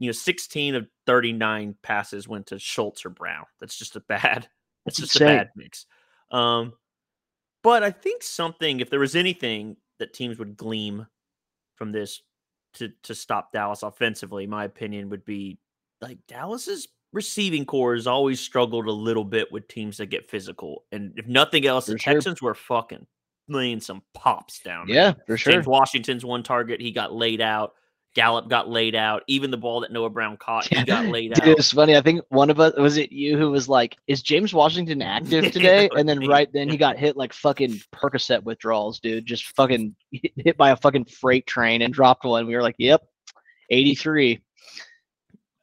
you know, 16 of 39 passes went to Schultz or Brown. That's just a bad. That's That's just a bad mix. Um, but I think something, if there was anything that teams would gleam from this to to stop Dallas offensively, my opinion would be like Dallas's receiving corps has always struggled a little bit with teams that get physical, and if nothing else, the sure. Texans were fucking laying some pops down. Yeah, for sure. James Washington's one target, he got laid out. Gallup got laid out. Even the ball that Noah Brown caught, he got laid Dude, out. it was funny. I think one of us was it you who was like, "Is James Washington active today?" And then right then he got hit like fucking Percocet withdrawals, dude. Just fucking hit by a fucking freight train and dropped one. We were like, "Yep, 83."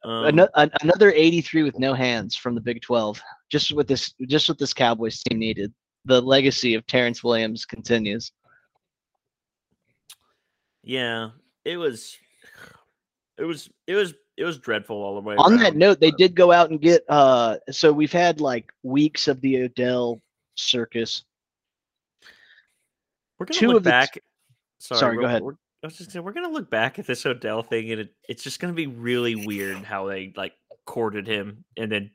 Um, Ano- an- another 83 with no hands from the Big 12. Just what this just what this Cowboys team needed. The legacy of Terrance Williams continues. yeah, it was, it was, it was, it was dreadful all the way. On that around. note, they did go out and get uh so we've had like weeks of the Odell circus. we're gonna two look the t- back. sorry, Sorry, go ahead. we're- I was just saying, we're gonna look back at this Odell thing, and it, it's just gonna be really weird how they like courted him and then.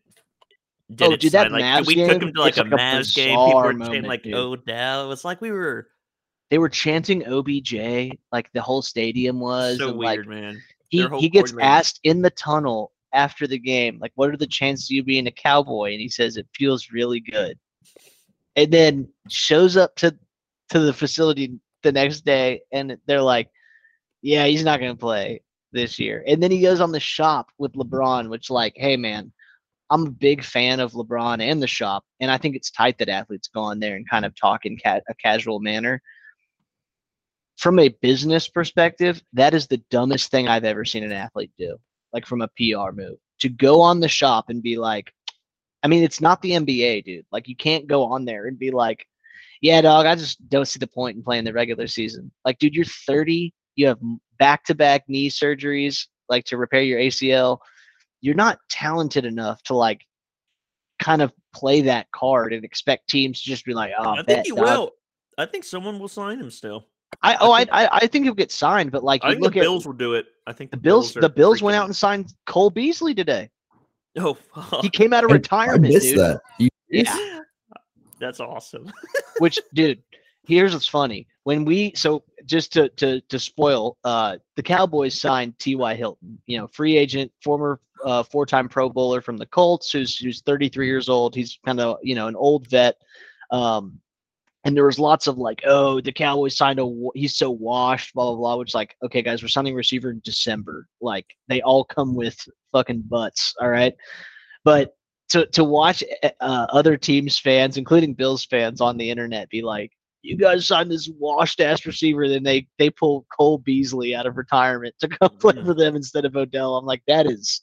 Did Oh, it dude, that like, Mavs we took him to like a like Mavs game. People were saying like dude. Odell. It was like we were They were chanting OBJ like the whole stadium was. so and, like, weird, man. He, he gets asked in the tunnel after the game, like, what are the chances of you being a cowboy? And he says it feels really good. And then shows up to to the facility the next day and they're like, Yeah, he's not gonna play this year. And then he goes on the shop with LeBron, which like, hey man, I'm a big fan of LeBron and the shop, and I think it's tight that athletes go on there and kind of talk in ca- a casual manner from a business perspective, that is the dumbest thing I've ever seen an athlete do. Like from a PR move, to go on the shop and be like, I mean, it's not the NBA, dude. Like you can't go on there and be like, yeah, dog, I just don't see the point in playing the regular season. Like, dude, you're 30, you have back to back knee surgeries, like to repair your ACL. You're not talented enough to like kind of play that card and expect teams to just be like, oh, I think bet, he dog." will. I think someone will sign him still. I oh, I, think- I I think he'll get signed, but like I you think look the at Bills will do it. I think the Bills. are The Bills went out and signed Cole Beasley today. Oh, He came out of I- I retirement, missed dude. that. You- Yeah. That's awesome. Which, dude, here's what's funny. When we so just to to to spoil, uh, the Cowboys signed T.Y. Hilton, you know, free agent, former uh, four-time Pro Bowler from the Colts, who's who's 33 years old. He's kind of you know an old vet. Um, and there was lots of like, oh, the Cowboys signed a he's so washed, blah blah blah. Which like, okay, guys, we're signing a receiver in December. Like they all come with fucking butts, all right. But to to watch uh, other teams fans, including Bills fans, on the internet be like, "You guys signed this washed ass receiver," then they they pull Cole Beasley out of retirement to come play Mm. for them instead of Odell. I'm like, that is,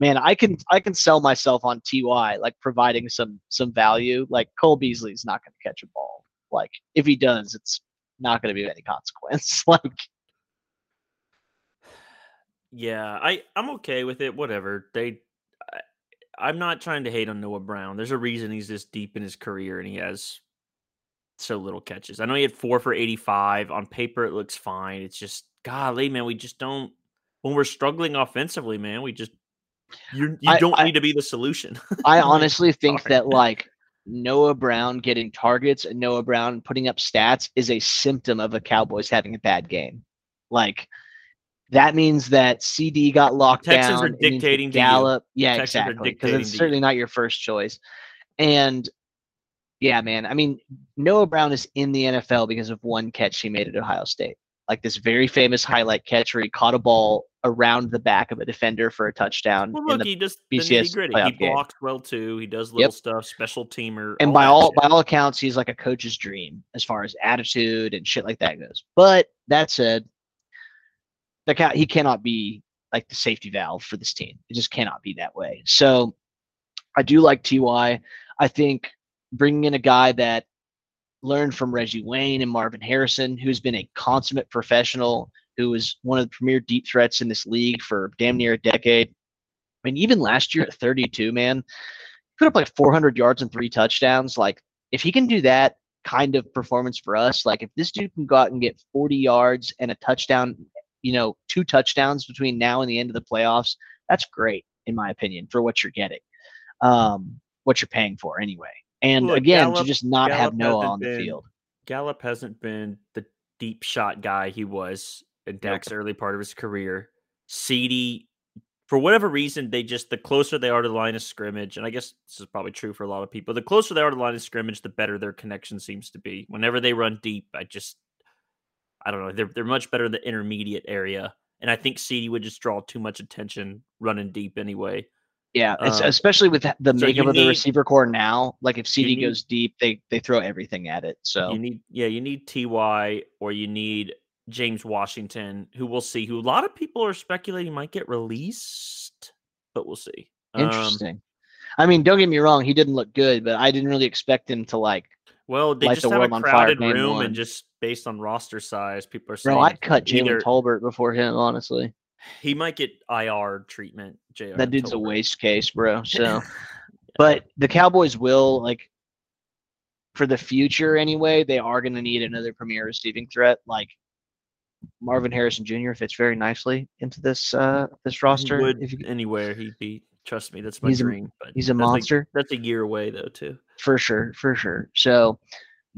man, I can I can sell myself on Ty like providing some some value. Like Cole Beasley's not going to catch a ball. Like if he does, it's not going to be of any consequence. like Yeah, I I'm okay with it. Whatever they, I, I'm not trying to hate on Noah Brown. There's a reason he's this deep in his career and he has so little catches. I know he had four for 85. On paper, it looks fine. It's just golly, man. We just don't when we're struggling offensively, man. We just you you I- don't I- need to be the solution. I honestly think sorry. that like Noah Brown getting targets and Noah Brown putting up stats is a symptom of a Cowboys having a bad game. Like that means that CeeDee got locked Texans down. are it means dictating you. Yeah, Texans exactly. Because it's certainly not your first choice. And yeah, man. I mean, Noah Brown is in the NFL because of one catch he made at Ohio State. Like this very famous highlight catch where he caught a ball around the back of a defender for a touchdown. Well, look, he just the BCS. He playoff game. well too. He does little stuff, special teamer. and by all shit. by all accounts, he's like a coach's dream as far as attitude and shit like that goes. But that said, the cat he cannot be like the safety valve for this team. It just cannot be that way. So I do like Ty. I think bringing in a guy that learned from Reggie Wayne and Marvin Harrison, who's been a consummate professional, who was one of the premier deep threats in this league for damn near a decade. I mean, even last year at 32, man, put up like 400 yards and three touchdowns. Like, if he can do that kind of performance for us, like if this dude can go out and get 40 yards and a touchdown, you know, two touchdowns between now and the end of the playoffs, that's great in my opinion for what you're getting, um, what you're paying for anyway. And Look, again, to just not have Noah on the been- field. Gallup hasn't been the deep shot guy he was in Dak's early part of his career. CeeDee, for whatever reason, they just the closer they are to the line of scrimmage, and I guess this is probably true for a lot of people. The closer they are to the line of scrimmage, the better their connection seems to be. Whenever they run deep, I just I don't know. They're they're much better in the intermediate area. and I think CeeDee would just draw too much attention running deep anyway. Yeah, it's, Um, especially with the so makeup of the need- receiver corps now. Like if CeeDee need- goes deep, they they throw everything at it. So You need yeah, you need Ty or you need James Washington, who we'll see, who a lot of people are speculating might get released, but we'll see. Um, interesting. I mean, don't get me wrong, he didn't look good, but I didn't really expect him to like. well, they just the have a crowded room and just based on roster size, people are saying Bro, I'd cut Jalen Tolbert before him. Honestly, He might get IR treatment. JR that dude's a waste case, bro. So, but the Cowboys will like for the future anyway. They are going to need another premier receiving threat like. Marvin Harrison Jr. fits very nicely into this uh this He roster. would if you, anywhere he'd be. Trust me, that's my He's a- dream. but he's a monster. that's a year away though, too. for sure for sure so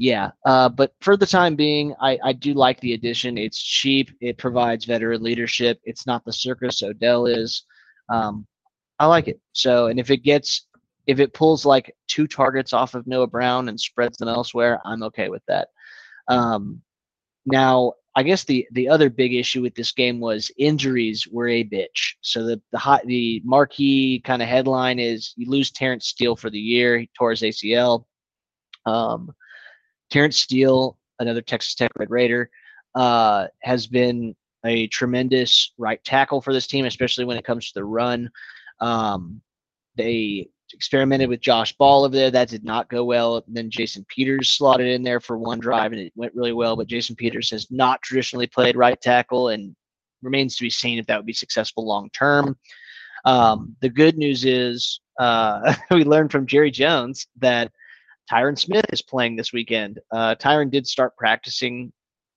yeah uh, but for the time being I, I do like the addition. It's cheap. It provides veteran leadership. It's not the circus odell is. Um, i like it. So and if it gets if it pulls like two targets off of noah brown and spreads them elsewhere i'm okay with that. Um, now i guess the the other big issue with this game was injuries were a bitch. So the the hot the marquee kind of headline is you lose terence steele for the year. He tore his acl um, Terence Steele, another Texas Tech Red Raider, uh, has been a tremendous right tackle for this team, especially when it comes to the run. Um, they experimented with Josh Ball over there. That did not go well. Then Jason Peters slotted in there for one drive, and it went really well. But Jason Peters has not traditionally played right tackle, and remains to be seen if that would be successful long term. Um, the good news is uh, we learned from Jerry Jones that Tyron Smith is playing this weekend. Uh, Tyron did start practicing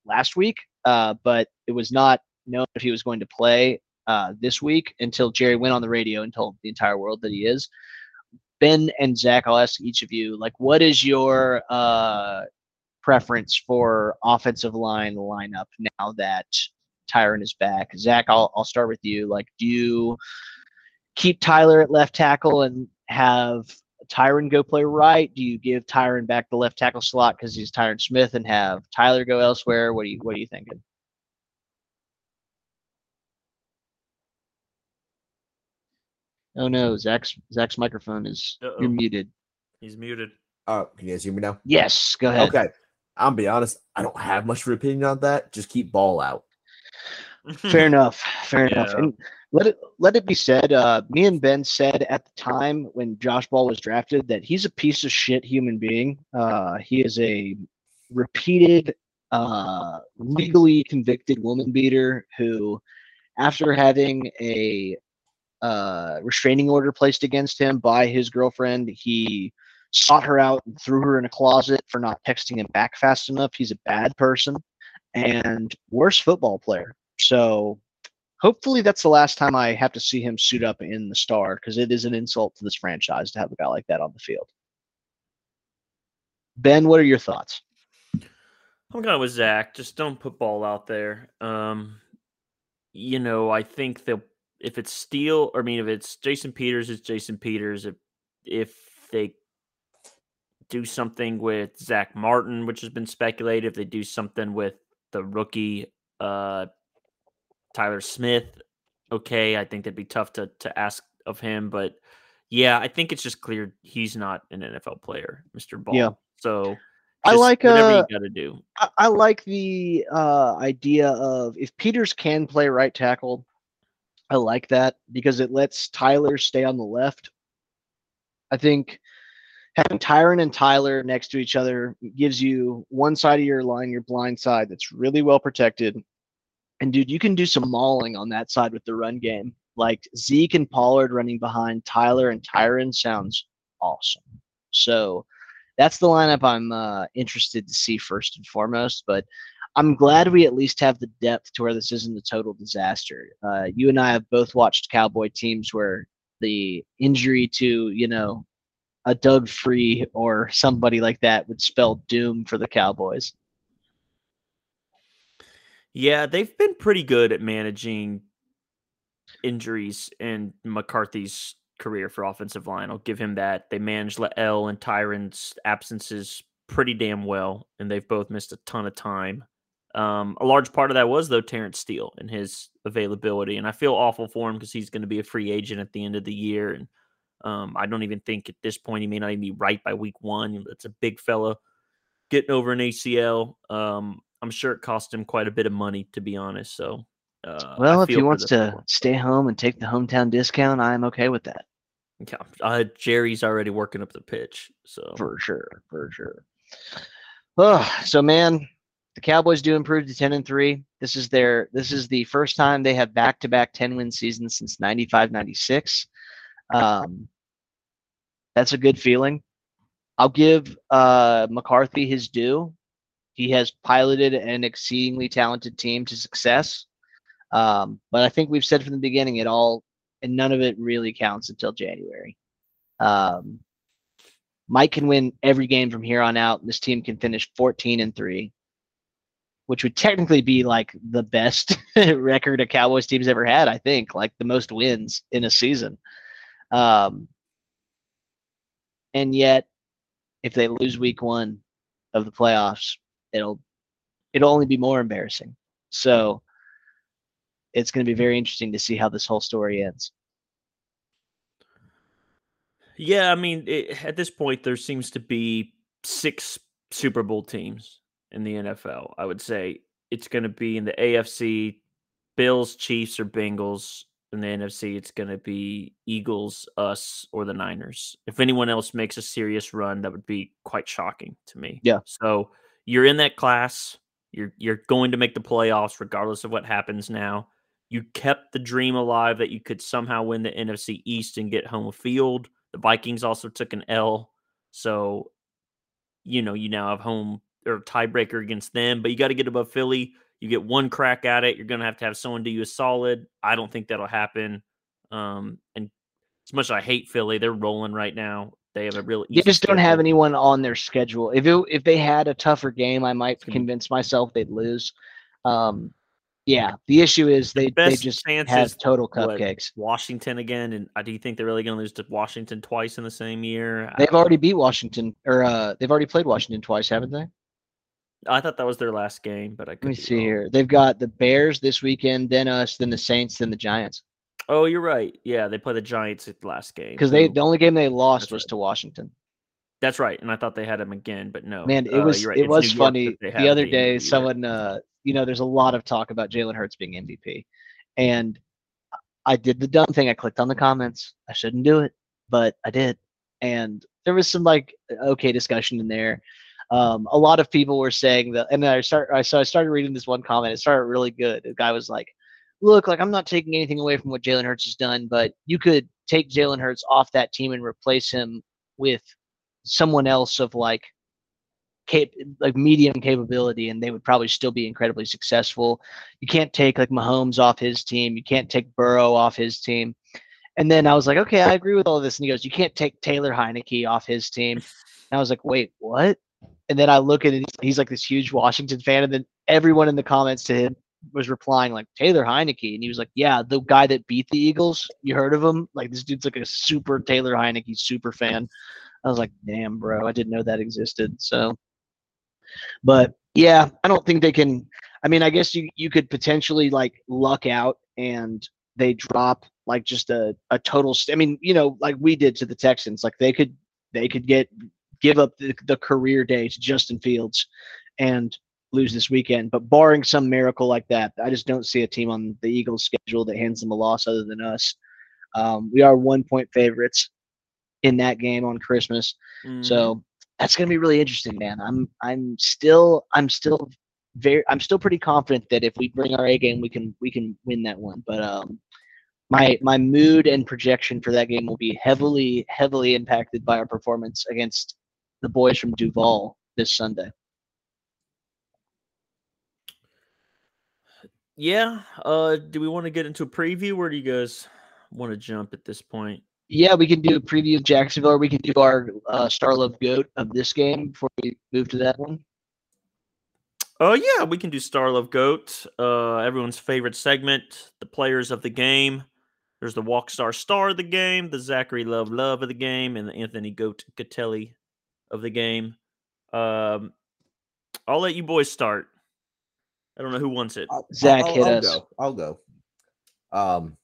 last week, uh, but it was not known if he was going to play uh, this week until Jerry went on the radio and told the entire world that he is. Ben and Zach, I'll ask each of you, like, what is your uh, preference for offensive line lineup now that Tyron is back? Zach, I'll, I'll start with you. Like, do you keep Tyler at left tackle and have Tyron go play right? Do you give Tyron back the left tackle slot because he's Tyron Smith and have Tyler go elsewhere? What are you What are you thinking? Oh no, Zach's Zach's microphone is Uh-oh. you're muted. He's muted. Uh, can you guys hear me now? Yes, go ahead. Okay. I'll be honest. I don't have much of an opinion on that. Just keep ball out. Fair enough. Fair enough. And let it let it be said. Uh, me and Ben said at the time when Josh Ball was drafted that he's a piece of shit human being. Uh, he is a repeated, uh, legally convicted woman beater who, after having a uh, restraining order placed against him by his girlfriend, he sought her out and threw her in a closet for not texting him back fast enough. He's a bad person and worse football player. So hopefully that's the last time I have to see him suit up in the star because it is an insult to this franchise to have a guy like that on the field. Ben, what are your thoughts? I'm going with Zach. Just don't put ball out there. Um, you know, I think that if it's Steele, I mean, if it's Jason Peters, it's Jason Peters. If if they do something with Zack Martin, which has been speculated, if they do something with the rookie uh, Tyler Smith, okay, I think that'd be tough to to ask of him. But yeah, I think it's just clear he's not an NFL player, Mr. Ball. Yeah. So I like, whatever uh, you got to do. I, I like the uh, idea of if Peters can play right tackle, I like that because it lets Tyler stay on the left. I think having Tyron and Tyler next to each other gives you one side of your line, your blind side, that's really well protected. And dude, you can do some mauling on that side with the run game. Like Zeke and Pollard running behind Tyler and Tyron sounds awesome. So that's the lineup I'm uh, interested to see first and foremost. But I'm glad we at least have the depth to where this isn't a total disaster. Uh, you and I have both watched Cowboy teams where the injury to you know a Doug Free or somebody like that would spell doom for the Cowboys. Yeah, they've been pretty good at managing injuries in McCarthy's career for offensive line. I'll give him that. They managed L and Tyron's absences pretty damn well, and they've both missed a ton of time. Um, a large part of that was though Terence Steele and his availability, and I feel awful for him because he's going to be a free agent at the end of the year, and um, I don't even think at this point he may not even be right by week one. That's a big fella getting over an ACL. Um, I'm sure it cost him quite a bit of money to be honest. So, uh, well, if he wants to stay home and take the hometown discount, I'm okay with that. Yeah, uh, Jerry's already working up the pitch, so for sure, for sure. Oh, so man, the Cowboys do improve to 10 and 3. This is their this is the first time they have back-to-back 10-win seasons since 95-96. Um, that's a good feeling. I'll give uh, McCarthy his due. He has piloted an exceedingly talented team to success. Um, but I think we've said from the beginning it all and none of it really counts until January. Um, Mike can win every game from here on out. This team can finish 14 and 3 which would technically be like the best record a Cowboys team's ever had, I think, like the most wins in a season. Um, and yet, if they lose week one of the playoffs, it'll it'll only be more embarrassing. So it's going to be hmm. very interesting to see how this whole story ends. Yeah, I mean, it, at this point, there seems to be six Super Bowl teams in the NFL. I would say it's going to be in the AFC, Bills, Chiefs, or Bengals. In the NFC, it's going to be Eagles, us, or the Niners. If anyone else makes a serious run, that would be quite shocking to me. Yeah. So you're in that class. You're you're going to make the playoffs regardless of what happens now. You kept the dream alive that you could somehow win the NFC East and get home field. The Vikings also took an L. So, you know, you now have home or tiebreaker against them, but you got to get above Philly. You get one crack at it. You're going to have to have someone do you a solid. I don't think that'll happen. Um, and as much as I hate Philly, they're rolling right now. They have a real. They just don't have anyone on their schedule. If it, if they had a tougher game, I might convince myself they'd lose. Um, yeah, the issue is they, they just have total cupcakes. What, Washington again, and uh, do you think they're really going to lose to Washington twice in the same year? They've already beat Washington, or uh, they've already played Washington twice, haven't they? I thought that was their last game, but I let me see wrong. here. They've got the Bears this weekend, then us, then the Saints, then the Giants. Oh, you're right. Yeah, they play the Giants at the last game because they the only game they lost was right. to Washington. That's right, and I thought they had him again, but no. Man, it uh, was right. it it's was funny the other day. Someone, uh, you know, there's a lot of talk about Jalen Hurts being MVP, and I did the dumb thing. I clicked on the comments. I shouldn't do it, but I did, and there was some like okay discussion in there um, a lot of people were saying that, and I start, I so I started reading this one comment. It started really good. The guy was like, "Look, like I'm not taking anything away from what Jalen Hurts has done, but you could take Jalen Hurts off that team and replace him with someone else of like cap- like medium capability and they would probably still be incredibly successful. You can't take like Mahomes off his team. You can't take Burrow off his team. And then I was like, okay, I agree with all this. And he goes, you can't take Taylor Heinicke off his team. And I was like, wait, what? And then I look at it, he's like this huge Washington fan, and then everyone in the comments to him was replying like Taylor Heinicke, and he was like, "Yeah, the guy that beat the Eagles. You heard of him? Like this dude's like a super Taylor Heinicke super fan." I was like, "Damn, bro, I didn't know that existed." So, but yeah, I don't think they can. I mean, I guess you you could potentially like luck out and they drop like just a a total. St- I mean, you know, like we did to the Texans. Like they could they could get give up the, the career day to Justin Fields and lose this weekend. But barring some miracle like that, I just don't see a team on the Eagles' schedule that hands them a loss other than us. Um, we are one point favorites in that game on Christmas, mm. so that's going to be really interesting, man. I'm I'm still I'm still very I'm still pretty confident that if we bring our A game, we can we can win that one. But um, my my mood and projection for that game will be heavily heavily impacted by our performance against the boys from Duval this Sunday. Yeah. Uh, do we want to get into a preview? Where do you guys want to jump at this point? Yeah, we can do a preview of Jacksonville, or we can do our uh, Star Love Goat of this game before we move to that one. Oh uh, yeah, we can do Star Love Goat. Uh, everyone's favorite segment, the players of the game. There's the Walk Star Star of the game, the Zachary Love Love of the game, and the Anthony Goat Catelli of the game. Um, I'll let you boys start. I don't know who wants it. I'll, Zach, I'll, hit I'll us. go. I'll go. Um,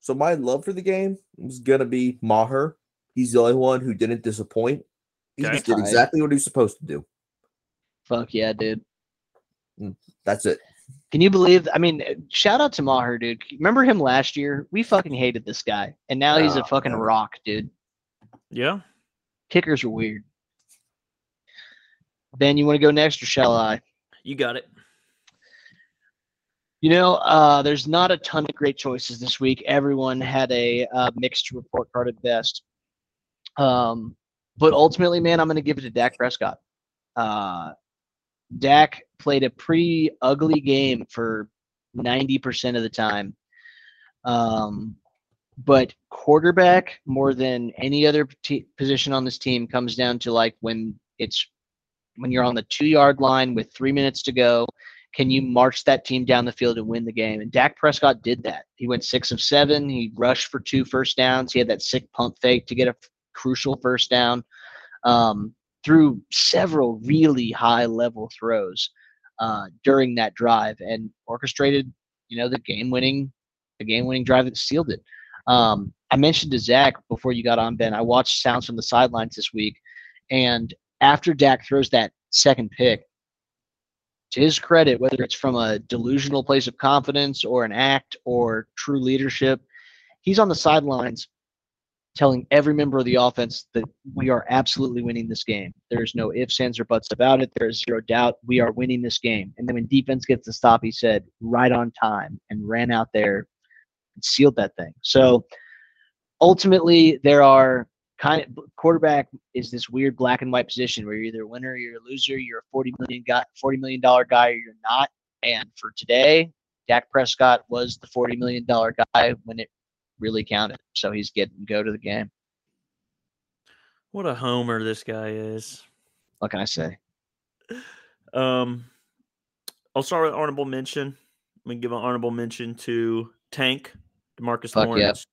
so my love for the game is gonna be Maher. He's the only one who didn't disappoint. He Okay. just did exactly what he was supposed to do. Fuck yeah, dude. That's it. Can you believe? I mean, shout out to Maher, dude. Remember him last year? We fucking hated this guy, and now he's a fucking man. rock, dude. Yeah. Kickers are weird. Ben, you want to go next, or shall I? You got it. You know, uh, there's not a ton of great choices this week. Everyone had a uh, mixed report card at best. Um, but ultimately, man, I'm going to give it to Dak Prescott. Uh, Dak played a pretty ugly game for 90% of the time. Um, but quarterback, more than any other t- position on this team, comes down to like when it's when you're on the two yard line with three minutes to go can you march that team down the field and win the game? And Dak Prescott did that. He went six of seven. He rushed for two first downs. He had that sick pump fake to get a crucial first down. Um, threw several really high level throws uh, during that drive and orchestrated, you know, the game winning, the game winning drive that sealed it. Um, I mentioned to Zach before you got on, Ben. I watched Sounds from the Sidelines this week, and after Dak throws that second pick, to his credit, whether it's from a delusional place of confidence or an act or true leadership, he's on the sidelines telling every member of the offense that we are absolutely winning this game. There's no ifs, ands, or buts about it. There's zero doubt we are winning this game. And then when defense gets the stop, he said, right on time and ran out there and sealed that thing. So ultimately, there are kind of quarterback is this weird black and white position where you're either a winner or you're a loser. You're a forty million guy, forty million dollar guy, or you're not. And for today, Dak Prescott was the forty million dollar guy when it really counted. So he's getting go to the game. What a homer this guy is. What can I say? Um, I'll start with honorable mention. I'm gonna give an honorable mention to Tank DeMarcus Fuck yeah. Lawrence.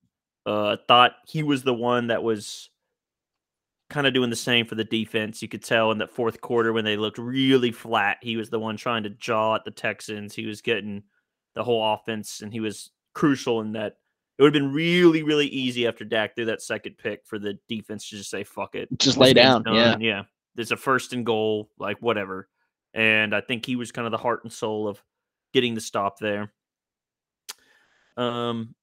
Uh, thought he was the one that was kind of doing the same for the defense. You could tell in that fourth quarter when they looked really flat, he was the one trying to jaw at the Texans. He was getting the whole offense, and he was crucial in that. It would have been really, really easy after Dak threw that second pick for the defense to just say "fuck it," Just lay down. Yeah. yeah. There's a first and goal, like whatever. And I think he was kind of the heart and soul of getting the stop there. Um,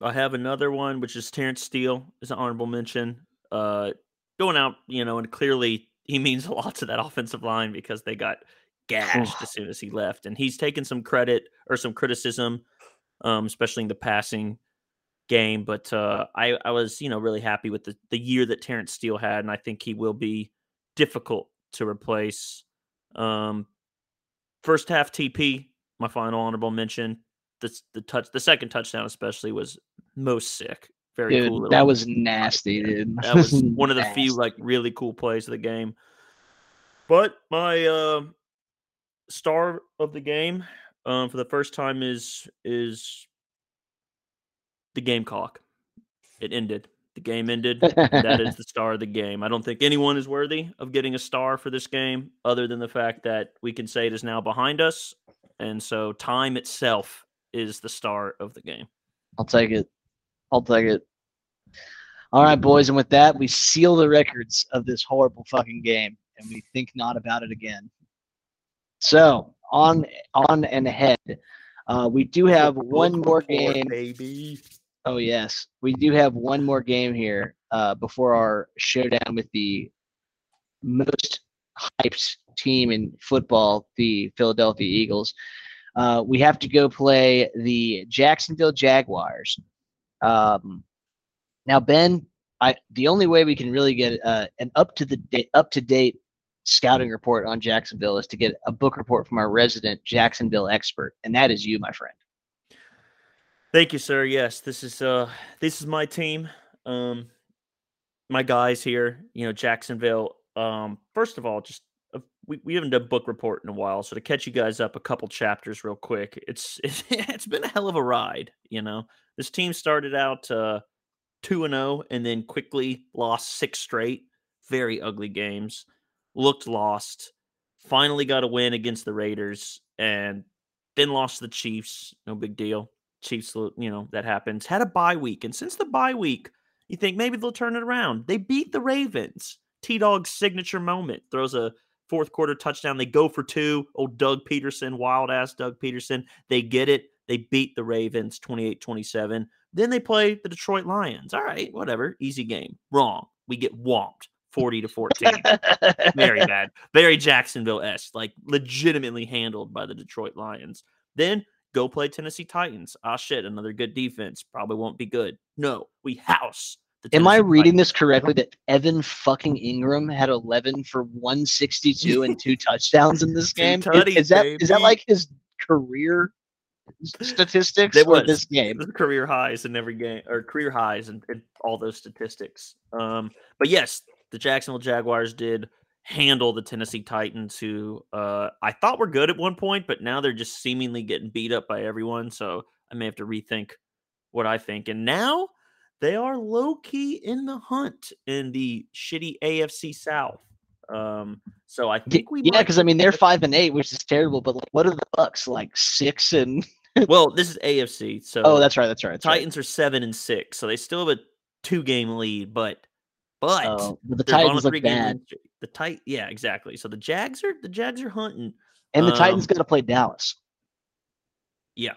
I have another one, which is Terence Steele is an honorable mention. Uh, going out, you know, and clearly he means a lot to that offensive line because they got gashed as soon as he left, and he's taken some credit or some criticism, um, especially in the passing game. But uh, I, I was, you know, really happy with the the year that Terence Steele had, and I think he will be difficult to replace. Um, first half TP, my final honorable mention. The the touch, the second touchdown especially was most sick. Very Dude, cool. little- that was nasty, dude. that was one of the few like really cool plays of the game. But my uh, star of the game um, for the first time is is the Gamecock. It ended. The game ended. that is the star of the game. I don't think anyone is worthy of getting a star for this game, other than the fact that we can say it is now behind us, and so time itself is the star of the game. I'll take it. I'll take it. All right, boys, and with that, we seal the records of this horrible fucking game, and we think not about it again. So on, on and ahead, uh, we do have one more game. baby. Oh yes, we do have one more game here uh, before our showdown with the most hyped team in football, the Philadelphia Eagles. Uh, we have to go play the Jacksonville Jaguars. Um, now, Ben, I the only way we can really get uh, an up to the up to date scouting report on Jacksonville is to get a book report from our resident Jacksonville expert, and that is you, my friend. Thank you, sir. Yes, this is uh this is my team. Um my guys here, you know, Jacksonville. Um first of all, just uh, we, we haven't done book report in a while, so to catch you guys up a couple chapters real quick. it's It's it's been a hell of a ride, you know. This team started out uh 2 and 0 and then quickly lost six straight, very ugly games. Looked lost. finally got a win against the Raiders, and then lost the Chiefs. No big deal. Chiefs, you know, that happens. Had a bye week. And since the bye week, you think maybe they'll turn it around. They beat the Ravens. T Dog's signature moment throws a fourth quarter touchdown. They go for two. Old Doug Pederson, wild ass Doug Pederson. They get it. They beat the Ravens 28 27. Then they play the Detroit Lions. All right, whatever. Easy game. Wrong. We get whomped 40 to 14. Very bad. Very Jacksonville esque, like legitimately handled by the Detroit Lions. Then go play Tennessee Titans. Ah, shit, another good defense. Probably won't be good. No, we house. Am I reading Titans. this correctly that Evan fucking Engram had 11 for 162 and two touchdowns in this game? Is, is, that is that like his career statistics they was this game. Career highs in every game, or career highs in, in all those statistics. Um, but yes, the Jacksonville Jaguars did handle the Tennessee Titans, who uh, I thought were good at one point, but now they're just seemingly getting beat up by everyone. So I may have to rethink what I think. And now they are low key in the hunt in the shitty AFC South. Um, so I think we yeah, because I mean they're five and eight, which is terrible. But like, what are the Bucks like six and? Well, this is AFC, so oh, that's right, that's right. That's Titans right. are seven and six, so they still have a two game lead, but but, oh, but the Titans look bad. The tight, yeah, exactly. So the Jags are the Jags are hunting, and the um, Titans got to play Dallas. Yeah,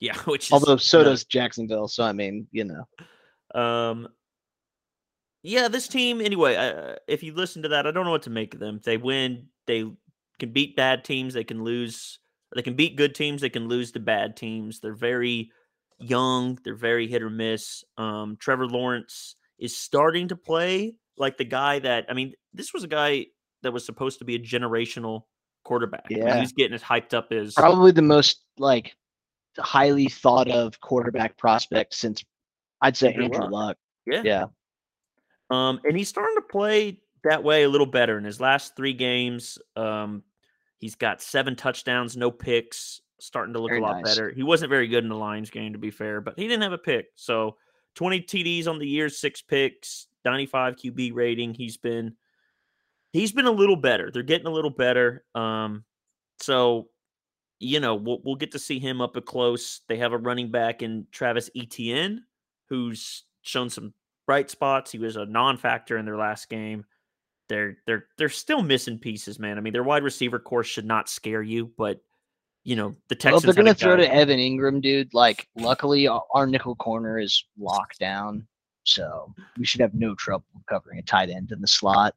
yeah. Which although so does Jacksonville, so I mean, you know. Um, yeah, this team anyway. Uh, if you listen to that, I don't know what to make of them. They win. They can beat bad teams. They can lose. They can beat good teams. They can lose to bad teams. They're very young. They're very hit or miss. Um, Trevor Lawrence is starting to play like the guy that I mean, this was a guy that was supposed to be a generational quarterback. Yeah, he's getting as hyped up as probably the most like highly thought of quarterback prospect since I'd say Andrew, Andrew Luck. Luck. Yeah, yeah. Um, and he's starting to play that way a little better in his last three games. Um, he's got seven touchdowns, no picks, starting to look very a lot nice. better. He wasn't very good in the Lions game, to be fair, but he didn't have a pick. So 20 TDs on the year, six picks, 95 QB rating. He's been he's been a little better. They're getting a little better. Um, so you know, we'll we'll get to see him up at close. They have a running back in Travis Etienne, who's shown some bright spots. He was a non-factor in their last game. They're they're they're still missing pieces, man. I mean, their wide receiver course should not scare you, but you know the Texans. Well, they're going to throw to Evan Engram, dude. Like, luckily, our nickel corner is locked down, so we should have no trouble covering a tight end in the slot.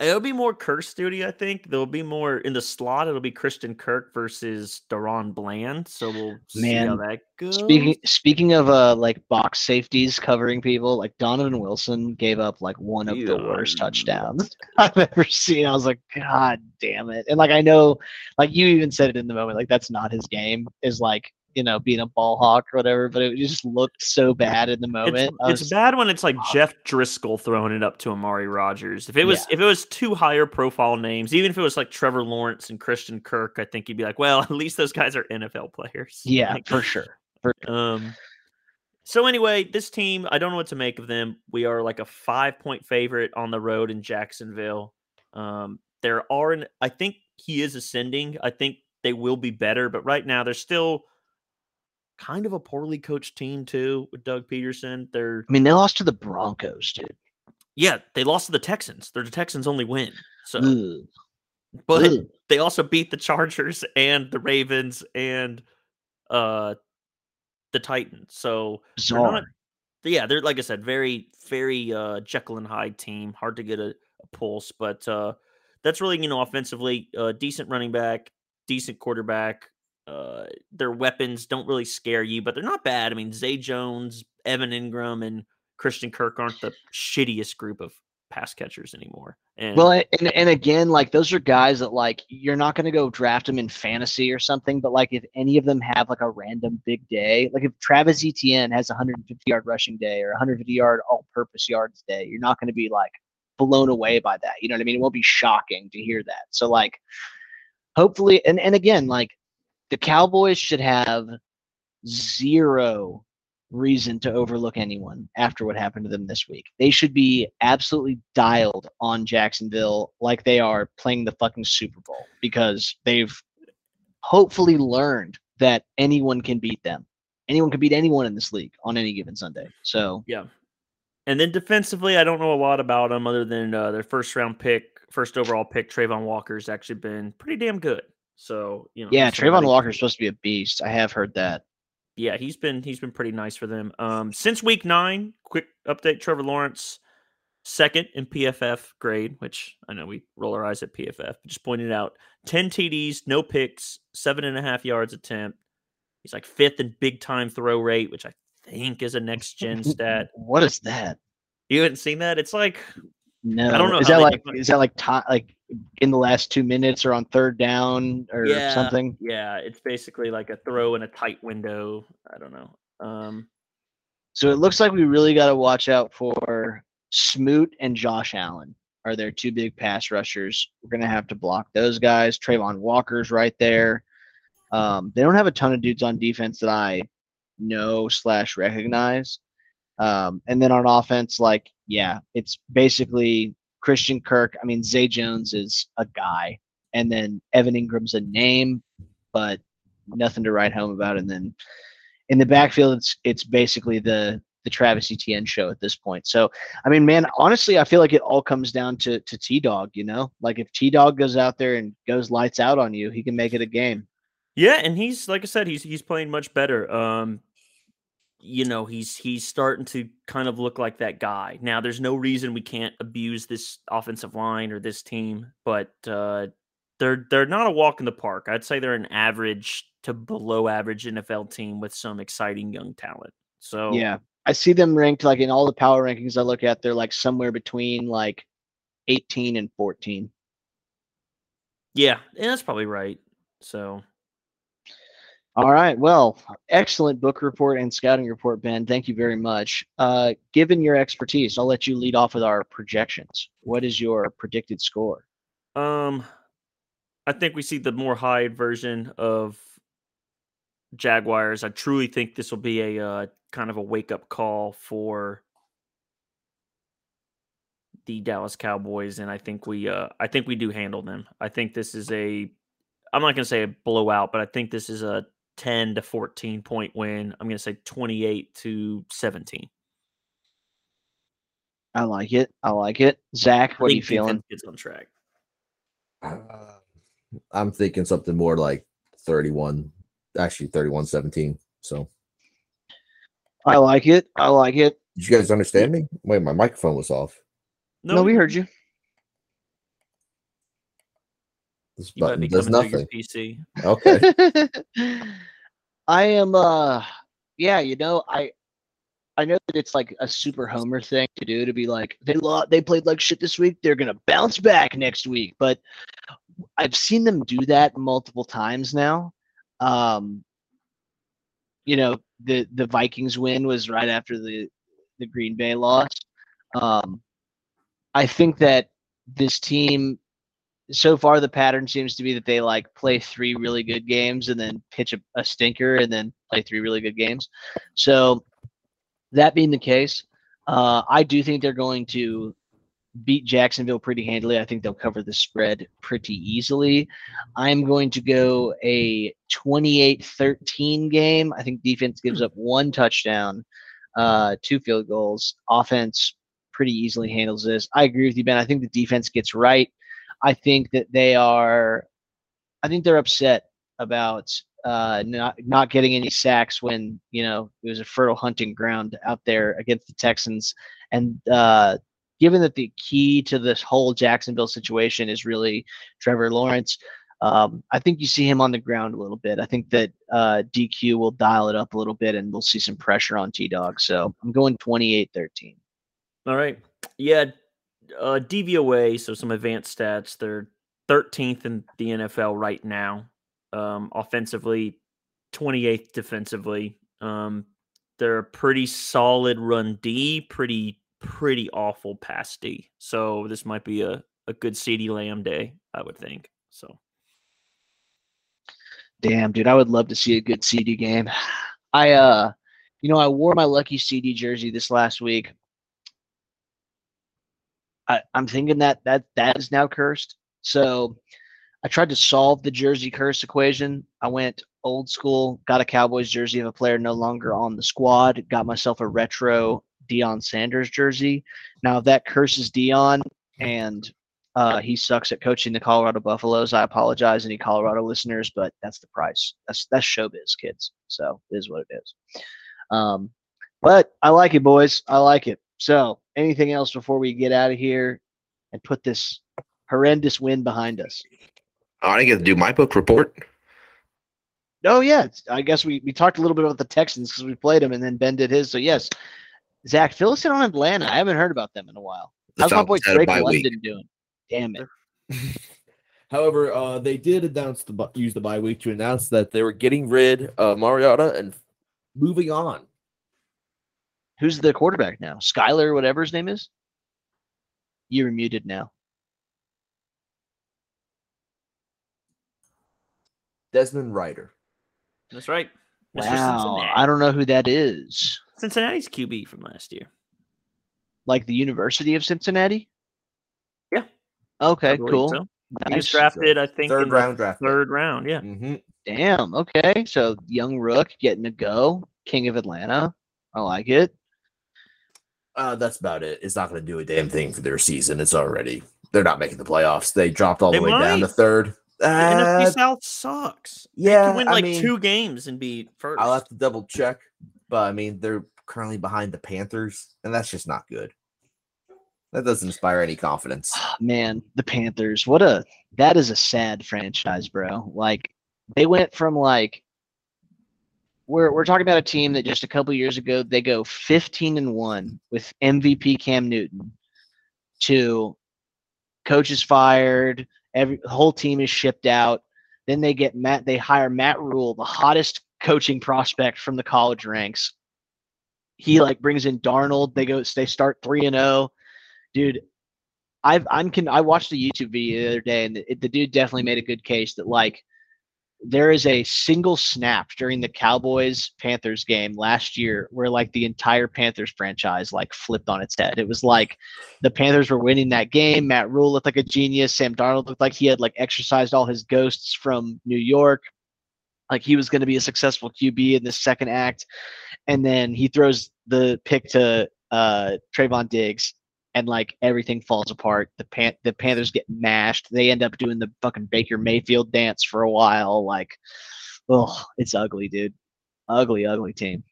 It'll be more Kirk Studi, I think. There'll be more in the slot. It'll be Christian Kirk versus DaRon Bland. So we'll see how that goes. Speaking speaking of uh like box safeties covering people, like Donovan Wilson gave up like one of yeah. the worst touchdowns I've ever seen. I was like, God damn it. And like I know, like you even said it in the moment, like that's not his game. Is like you know, being a ball hawk or whatever, but it just looked so bad in the moment. It's, it's bad when it's like Jeff Driskel throwing it up to Amari Rodgers. If it was yeah. if it was two higher profile names, even if it was like Trevor Lawrence and Christian Kirk, I think you'd be like, well, at least those guys are NFL players. Yeah, like, for sure. For sure. Um so anyway, this team, I don't know what to make of them. We are like a five point favorite on the road in Jacksonville. Um, there are, I think he is ascending. I think they will be better, but right now they're still kind of a poorly coached team too with Doug Pederson. They're I mean, they lost to the Broncos, dude. Yeah, they lost to the Texans. They're the Texans only win. So Ugh. but Ugh. they also beat the Chargers and the Ravens and uh the Titans. So they're not, yeah, they're like I said, very, very uh Jekyll and Hyde team. Hard to get a, a pulse, but uh that's really, you know, offensively, uh decent running back, decent quarterback, uh, their weapons don't really scare you, but they're not bad. I mean, Zay Jones, Evan Engram, and Christian Kirk aren't the shittiest group of pass catchers anymore. And well, and, and again, like those are guys that like you're not going to go draft them in fantasy or something, but like if any of them have like a random big day, like if Travis Etienne has a 150 yard rushing day or 150 yard all purpose yards day, you're not going to be like blown away by that. You know what I mean? It won't be shocking to hear that. So like hopefully and, and again, like the Cowboys should have zero reason to overlook anyone after what happened to them this week. They should be absolutely dialed on Jacksonville like they are playing the fucking Super Bowl because they've hopefully learned that anyone can beat them. Anyone can beat anyone in this league on any given Sunday. So yeah. And then defensively, I don't know a lot about them other than uh, their first round pick, first overall pick, Travon Walker's actually been pretty damn good. So you know, yeah, Travon Walker's supposed to be a beast. I have heard that. Yeah, he's been he's been pretty nice for them. Um, since week nine, quick update: Trevor Lawrence second in PFF grade, which I know we roll our eyes at PFF. Just pointed out 10 TDs, no picks, seven and a half yards attempt. He's like fifth in big time throw rate, which I think is a next gen stat. What is that? You haven't seen that? It's like no. I don't know. Is that like is that like to, like in the last two minutes or on third down or yeah, something? Yeah, it's basically like a throw in a tight window. I don't know. Um, so it looks like we really got to watch out for Smoot and Josh Allen are their two big pass rushers. We're gonna have to block those guys. Travon Walker's right there. Um, they don't have a ton of dudes on defense that I know slash recognize. Um, and then on offense, like yeah, it's basically Christian Kirk. I mean, Zay Jones is a guy, and then Evan Engram's a name, but nothing to write home about. And then in the backfield, it's it's basically the the Travis Etienne show at this point. So, I mean, man, honestly, I feel like it all comes down to to T Dog. You know, like if T Dog goes out there and goes lights out on you, he can make it a game. Yeah, and he's like I said, he's he's playing much better. Um, you know, he's he's starting to kind of look like that guy. Now, there's no reason we can't abuse this offensive line or this team, but uh, they're they're not a walk in the park. I'd say they're an average to below average NFL team with some exciting young talent. So yeah, I see them ranked like in all the power rankings I look at, they're like somewhere between like 18 and 14. Yeah, and that's probably right. So, all right. Well, excellent book report and scouting report, Ben. Thank you very much. Uh, given your expertise, I'll let you lead off with our projections. What is your predicted score? Um, I think we see the more high version of Jaguars. I truly think this will be a uh, kind of a wake up call for the Dallas Cowboys, and I think we uh, I think we do handle them. I think this is a I'm not going to say a blowout, but I think this is a 10 to 14 point win. I'm going to say 28 to 17. I like it. I like it. Zach, what are you feeling? It's on track. Uh, I'm thinking something more like 31, actually 31 17. So I like it. I like it. Did you guys understand me? Wait, my microphone was off. No, no we heard you. This button does nothing. PC. Okay. I am uh yeah, you know, I I know that it's like a super homer thing to do to be like they lost, they played like shit this week, they're going to bounce back next week, but I've seen them do that multiple times now. Um you know, the the Vikings win was right after the the Green Bay loss. Um, I think that this team so far the pattern seems to be that they like play three really good games and then pitch a, a stinker and then play three really good games. So that being the case, uh, I do think they're going to beat Jacksonville pretty handily. I think they'll cover the spread pretty easily. I'm going to go a 28-13 game. I think defense gives up one touchdown, uh, two field goals. Offense pretty easily handles this. I agree with you, Ben. I think the defense gets right. I think that they are. I think they're upset about uh, not not getting any sacks when you know it was a fertile hunting ground out there against the Texans, and uh, given that the key to this whole Jacksonville situation is really Trevor Lawrence, um, I think you see him on the ground a little bit. I think that uh, DQ will dial it up a little bit and we'll see some pressure on T Dog. So I'm going 28 13. All right. Yeah. Uh, DVOA, so some advanced stats. They're 13th in the NFL right now. Um, offensively, 28th defensively. Um, they're a pretty solid run D, pretty pretty awful pass D. So this might be a, a good CeeDee Lamb day, I would think. So damn dude, I would love to see a good CeeDee game. I uh You know, I wore my lucky CeeDee jersey this last week. I, I'm thinking that that that is now cursed. So I tried to solve the jersey curse equation. I went old school, got a Cowboys jersey of a player no longer on the squad, got myself a retro Deion Sanders jersey. Now, if that curses Deion and uh, he sucks at coaching the Colorado Buffaloes, I apologize, any Colorado listeners, but that's the price. That's that's showbiz, kids. So it is what it is. Um, but I like it, boys. I like it. So, anything else before we get out of here and put this horrendous win behind us? I didn't get to do my book report. Oh yeah, I guess we, we talked a little bit about the Texans because we played them, and then Ben did his. So yes, Zach, fill us in on Atlanta. I haven't heard about them in a while. The How's my boy Falcons Drake London week. doing? Damn it. However, uh, they did announce the use the bye week to announce that they were getting rid of Mariota and moving on. Who's the quarterback now? Skyler, whatever his name is. You're muted now. Desmond Ridder. That's right. Mr. Wow, I don't know who that is. Cincinnati's QB from last year. Like the University of Cincinnati. Yeah. Okay, cool. so. He was drafted, I think, Third in the round draft. Third round, yeah. Mm-hmm. Damn. Okay. So young Rook getting a go. King of Atlanta. I like it. Uh, that's about it. It's not going to do a damn thing for their season. It's already they're not making the playoffs. They dropped all the They way down to might. third. The Uh, NFC South sucks. They yeah, could win I like mean, two games and be first. I'll have to double check, but I mean they're currently behind the Panthers, and that's just not good. That doesn't inspire any confidence. Man, the Panthers. What a that is a sad franchise, bro. Like they went from like we're we're talking about a team that just a couple years ago they go 15 and 1 with MVP Cam Newton to coaches fired, every whole team is shipped out. Then they get Matt they hire Matt Rhule, the hottest coaching prospect from the college ranks. He like brings in Darnold, they go they start 3 and 0. Dude, I've I'm can I watched a YouTube video the other day, and the, the dude definitely made a good case that like there is a single snap during the Cowboys Panthers game last year where like the entire Panthers franchise like flipped on its head. It was like the Panthers were winning that game. Matt Rhule looked like a genius. Sam Darnold looked like he had like exercised all his ghosts from New York. Like he was going to be a successful QB in the second act, and then he throws the pick to uh, Trevon Diggs, and like everything falls apart. The pan- the Panthers get mashed. They end up doing the fucking Baker Mayfield dance for a while. Like, oh, it's ugly, dude. Ugly, ugly team.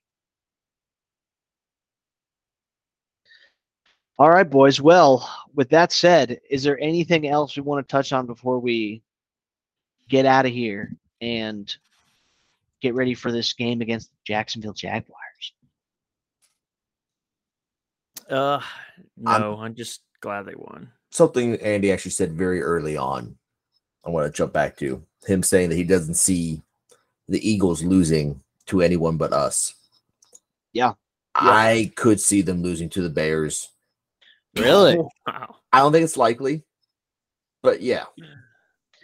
All right, boys. Well, with that said, is there anything else we want to touch on before we get out of here and get ready for this game against the Jacksonville Jaguars? Uh, I'm- no, I'm just glad they won. Something Andy actually said very early on. I want to jump back to him saying that he doesn't see the Eagles losing to anyone but us. Yeah. I could see them losing to the Bears. Really? Wow. I don't think it's likely, but yeah,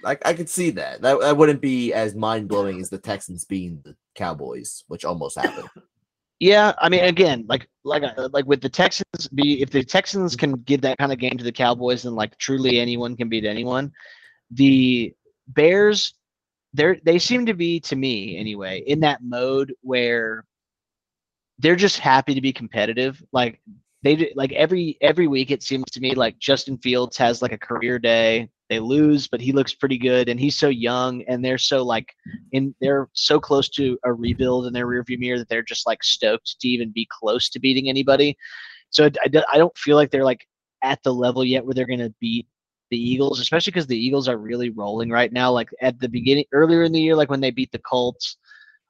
I, I could see that. that. That wouldn't be as mind blowing as the Texans being the Cowboys, which almost happened. Yeah, I mean, again, like like uh, like with the Texans, be if the Texans can give that kind of game to the Cowboys, then like truly anyone can beat anyone. The Bears, they're they seem to be to me anyway in that mode where they're just happy to be competitive. Like they like every every week it seems to me like Justin Fields has like a career day. They lose, but he looks pretty good, and he's so young, and they're so like in they're so close to a rebuild in their rearview mirror that they're just like stoked to even be close to beating anybody. So I, I do- I don't feel like they're like at the level yet where they're going to beat the Eagles, especially because the Eagles are really rolling right now. Like at the beginning, earlier in the year, like when they beat the Colts,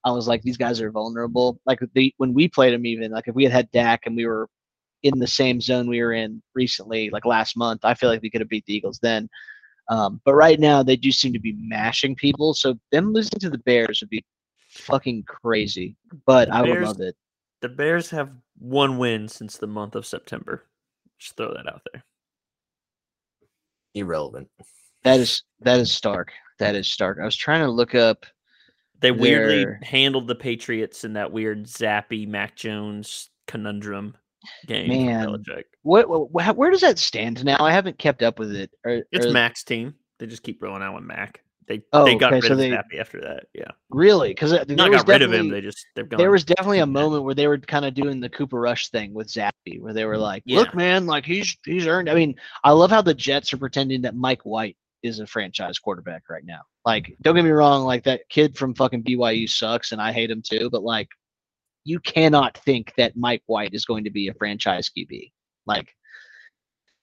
I was like, these guys are vulnerable. Like they, when we played them, even like if we had had Dak and we were in the same zone we were in recently, like last month, I feel like we could have beat the Eagles then. Um, but right now, they do seem to be mashing people. So them losing to the Bears would be fucking crazy. But The I would love it. The Bears have one win since the month of September. Just throw that out there. Irrelevant. That is that is stark. That is stark. I was trying to look up. They weirdly They're- handled the Patriots in that weird Zappe Mac Jones conundrum game. Man. What, what where does that stand now? I haven't kept up with it. Or, It's or- Mac's team. They just keep rolling out with Mac. They Oh, they got okay, rid so of they- Zappe after that. Yeah, really because uh, there not was got rid of him. They just they've gone. there was definitely a moment where they were kind of doing the Cooper Rush thing with Zappe, where they were mm, like, Yeah. "Look, man, like he's he's earned." I mean, I love how the Jets are pretending that Mike White is a franchise quarterback right now. Like, don't get me wrong, like that kid from fucking BYU sucks, and I hate him too. But like, you cannot think that Mike White is going to be a franchise QB. Like,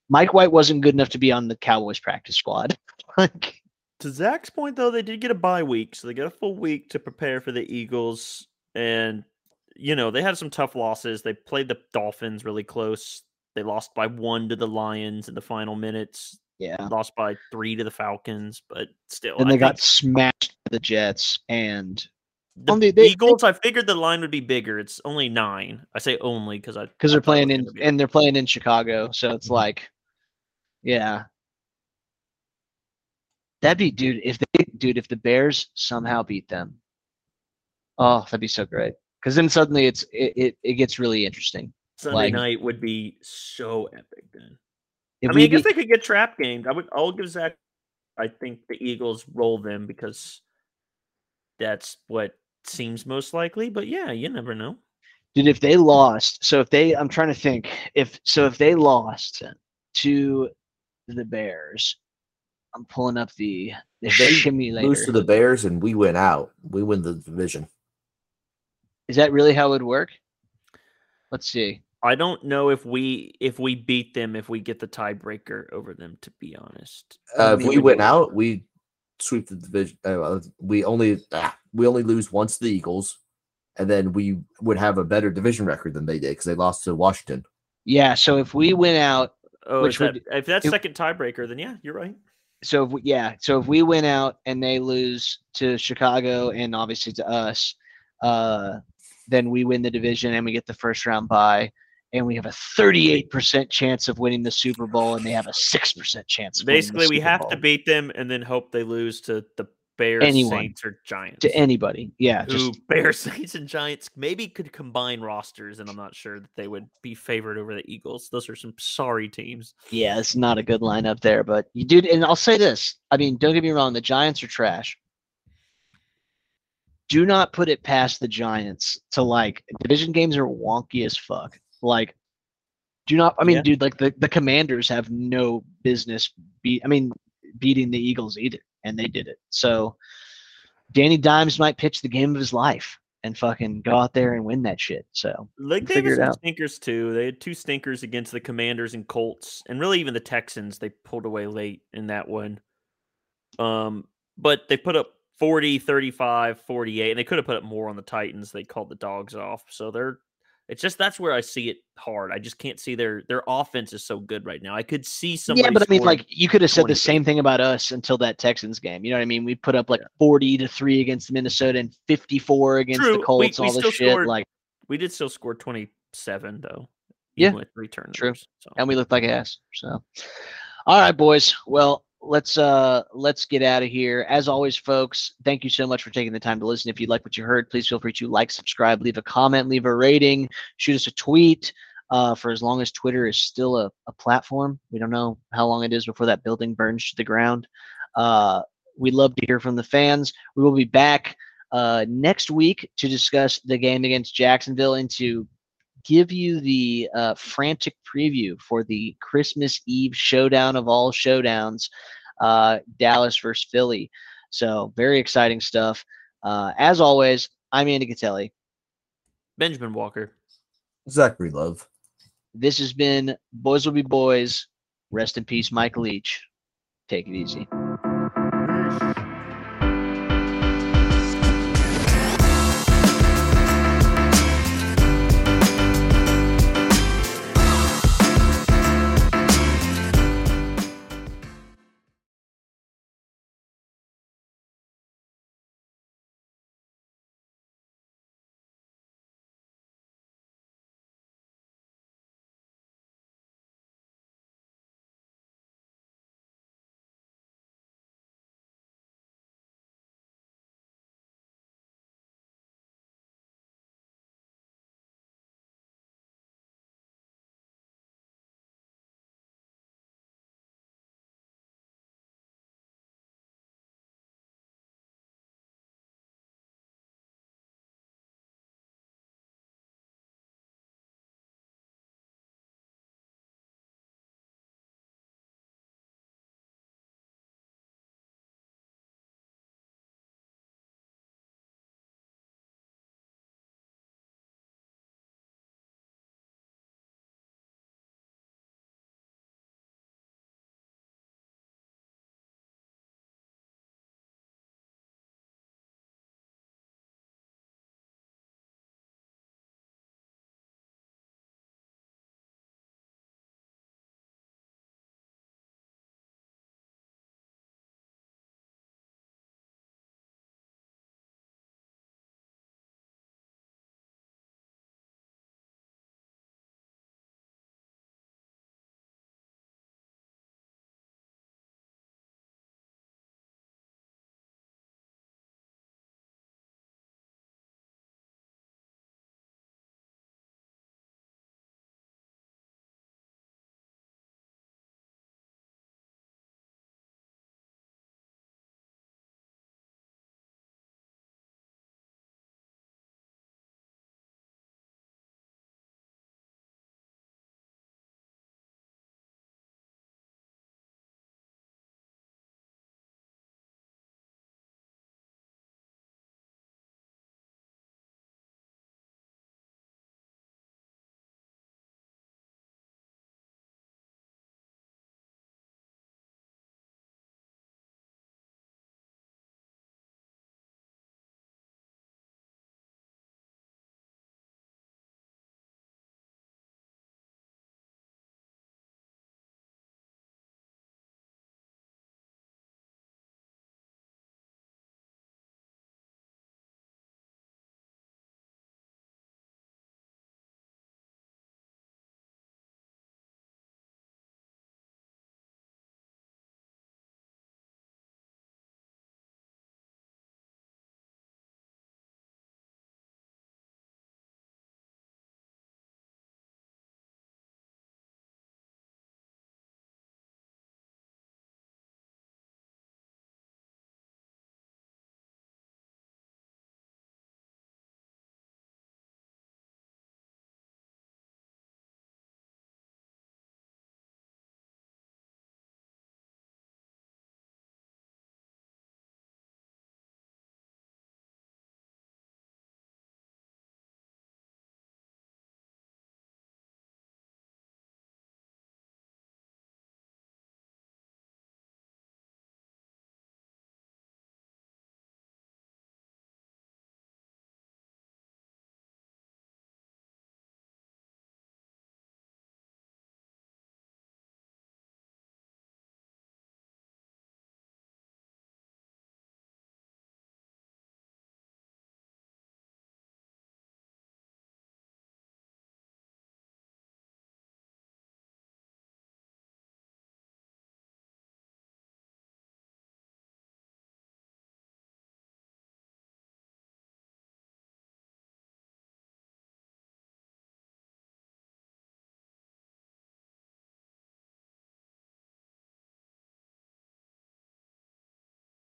Mike White wasn't good enough to be on the Cowboys practice squad. like, to Zach's point, though, they did get a bye week, so they got a full week to prepare for the Eagles. And you know they had some tough losses. They played the Dolphins really close. They lost by one to the Lions in the final minutes. yeah. Lost by three to the Falcons, but still. And they got smashed by the Jets, and the only- they- they- Eagles. I figured the line would be bigger. It's only nine. I say only because I because they're playing in be- and they're playing in Chicago, so it's Mhm. like, yeah, that'd be dude. If they dude, if the Bears somehow beat them, oh, that'd be so great. Because then suddenly it's it, it, it gets really interesting. Sunday like- night would be so epic. Then I mean, I guess beat- they could get trap gamed. I would. I'll give Zach. I think the Eagles roll them because that's what seems most likely. But yeah, you never know. dude, if they lost, so if they, I'm trying to think, if so, if they lost to the Bears, I'm pulling up the the If they simulator. Lose to the Bears and we win out. We win the division. Is that really how it would work? Let's see. I don't know if we if we beat them if we get the tiebreaker over them. To be honest, Uh, if we we win out, we sweep the division. Uh, we only ah, we only lose once to the Eagles, and then we would have a better division record than they did because they lost to Washington. Yeah. So if we win out, oh, Which is that, would- if that's it- second tiebreaker, then yeah, you're right. so if we, yeah, so if we win out and they lose to Chicago and obviously to us, uh, then we win the division and we get the first round bye, and we have a 38% chance of winning the Super Bowl, and they have a six percent chance. Of winning the Basically, we Super have to beat them and then hope they lose to the Bears, Anyone. Saints, or Giants. to anybody. Yeah, who just Bears, Saints, and Giants maybe could combine rosters, and I'm not sure that they would be favored over the Eagles. Those are some sorry teams. yeah, it's not a good lineup there, but you dude, and I'll say this. I mean, don't get me wrong, the Giants are trash. Do not put it past the Giants to like division games are wonky as fuck. Like, do not. I mean, Yeah. dude, like the the Commanders have no business beat. I mean, beating the Eagles either, and they did it. So, Danny Dimes might pitch the game of his life and fucking go out there and win that shit. So, Like they had stinkers too. They had two stinkers against the Commanders and Colts, and really even the Texans. They pulled away late in that one. Um, but they put up 40, 35, 48, and they could have put up more on the Titans. They called the dogs off. So they're it's just that's where I see it hard. I just can't see their their offense is so good right now. I could see somebody. yeah, but I mean, like you could have said 20 the same thing about us until that Texans game. You know what I mean? We put up like forty to three against Minnesota and fifty-four against True, the we- Colts we and all this shit. scored- Like, we did still score 27 though. Yeah, with three turnovers. So. and we looked like ass. So, all right, boys. Well, let's uh let's get out of here. As always, folks, thank you so much for taking the time to listen. If you like what you heard, please feel free to like, subscribe, leave a comment, leave a rating, shoot us a tweet. Uh, for as long as Twitter is still a, a platform, we don't know how long it is before that building burns to the ground. Uh, we love to hear from the fans. We will be back uh, next week to discuss the game against Jacksonville and to give you the uh, frantic preview for the Christmas Eve showdown of all showdowns, uh, Dallas versus Philly. So very exciting stuff. Uh, as always, I'm Andy Catelli. Benjamin Walker. Zachary Love. This has been Boys Will Be Boys. Rest in peace, Michael Leach. Take it easy. Peace.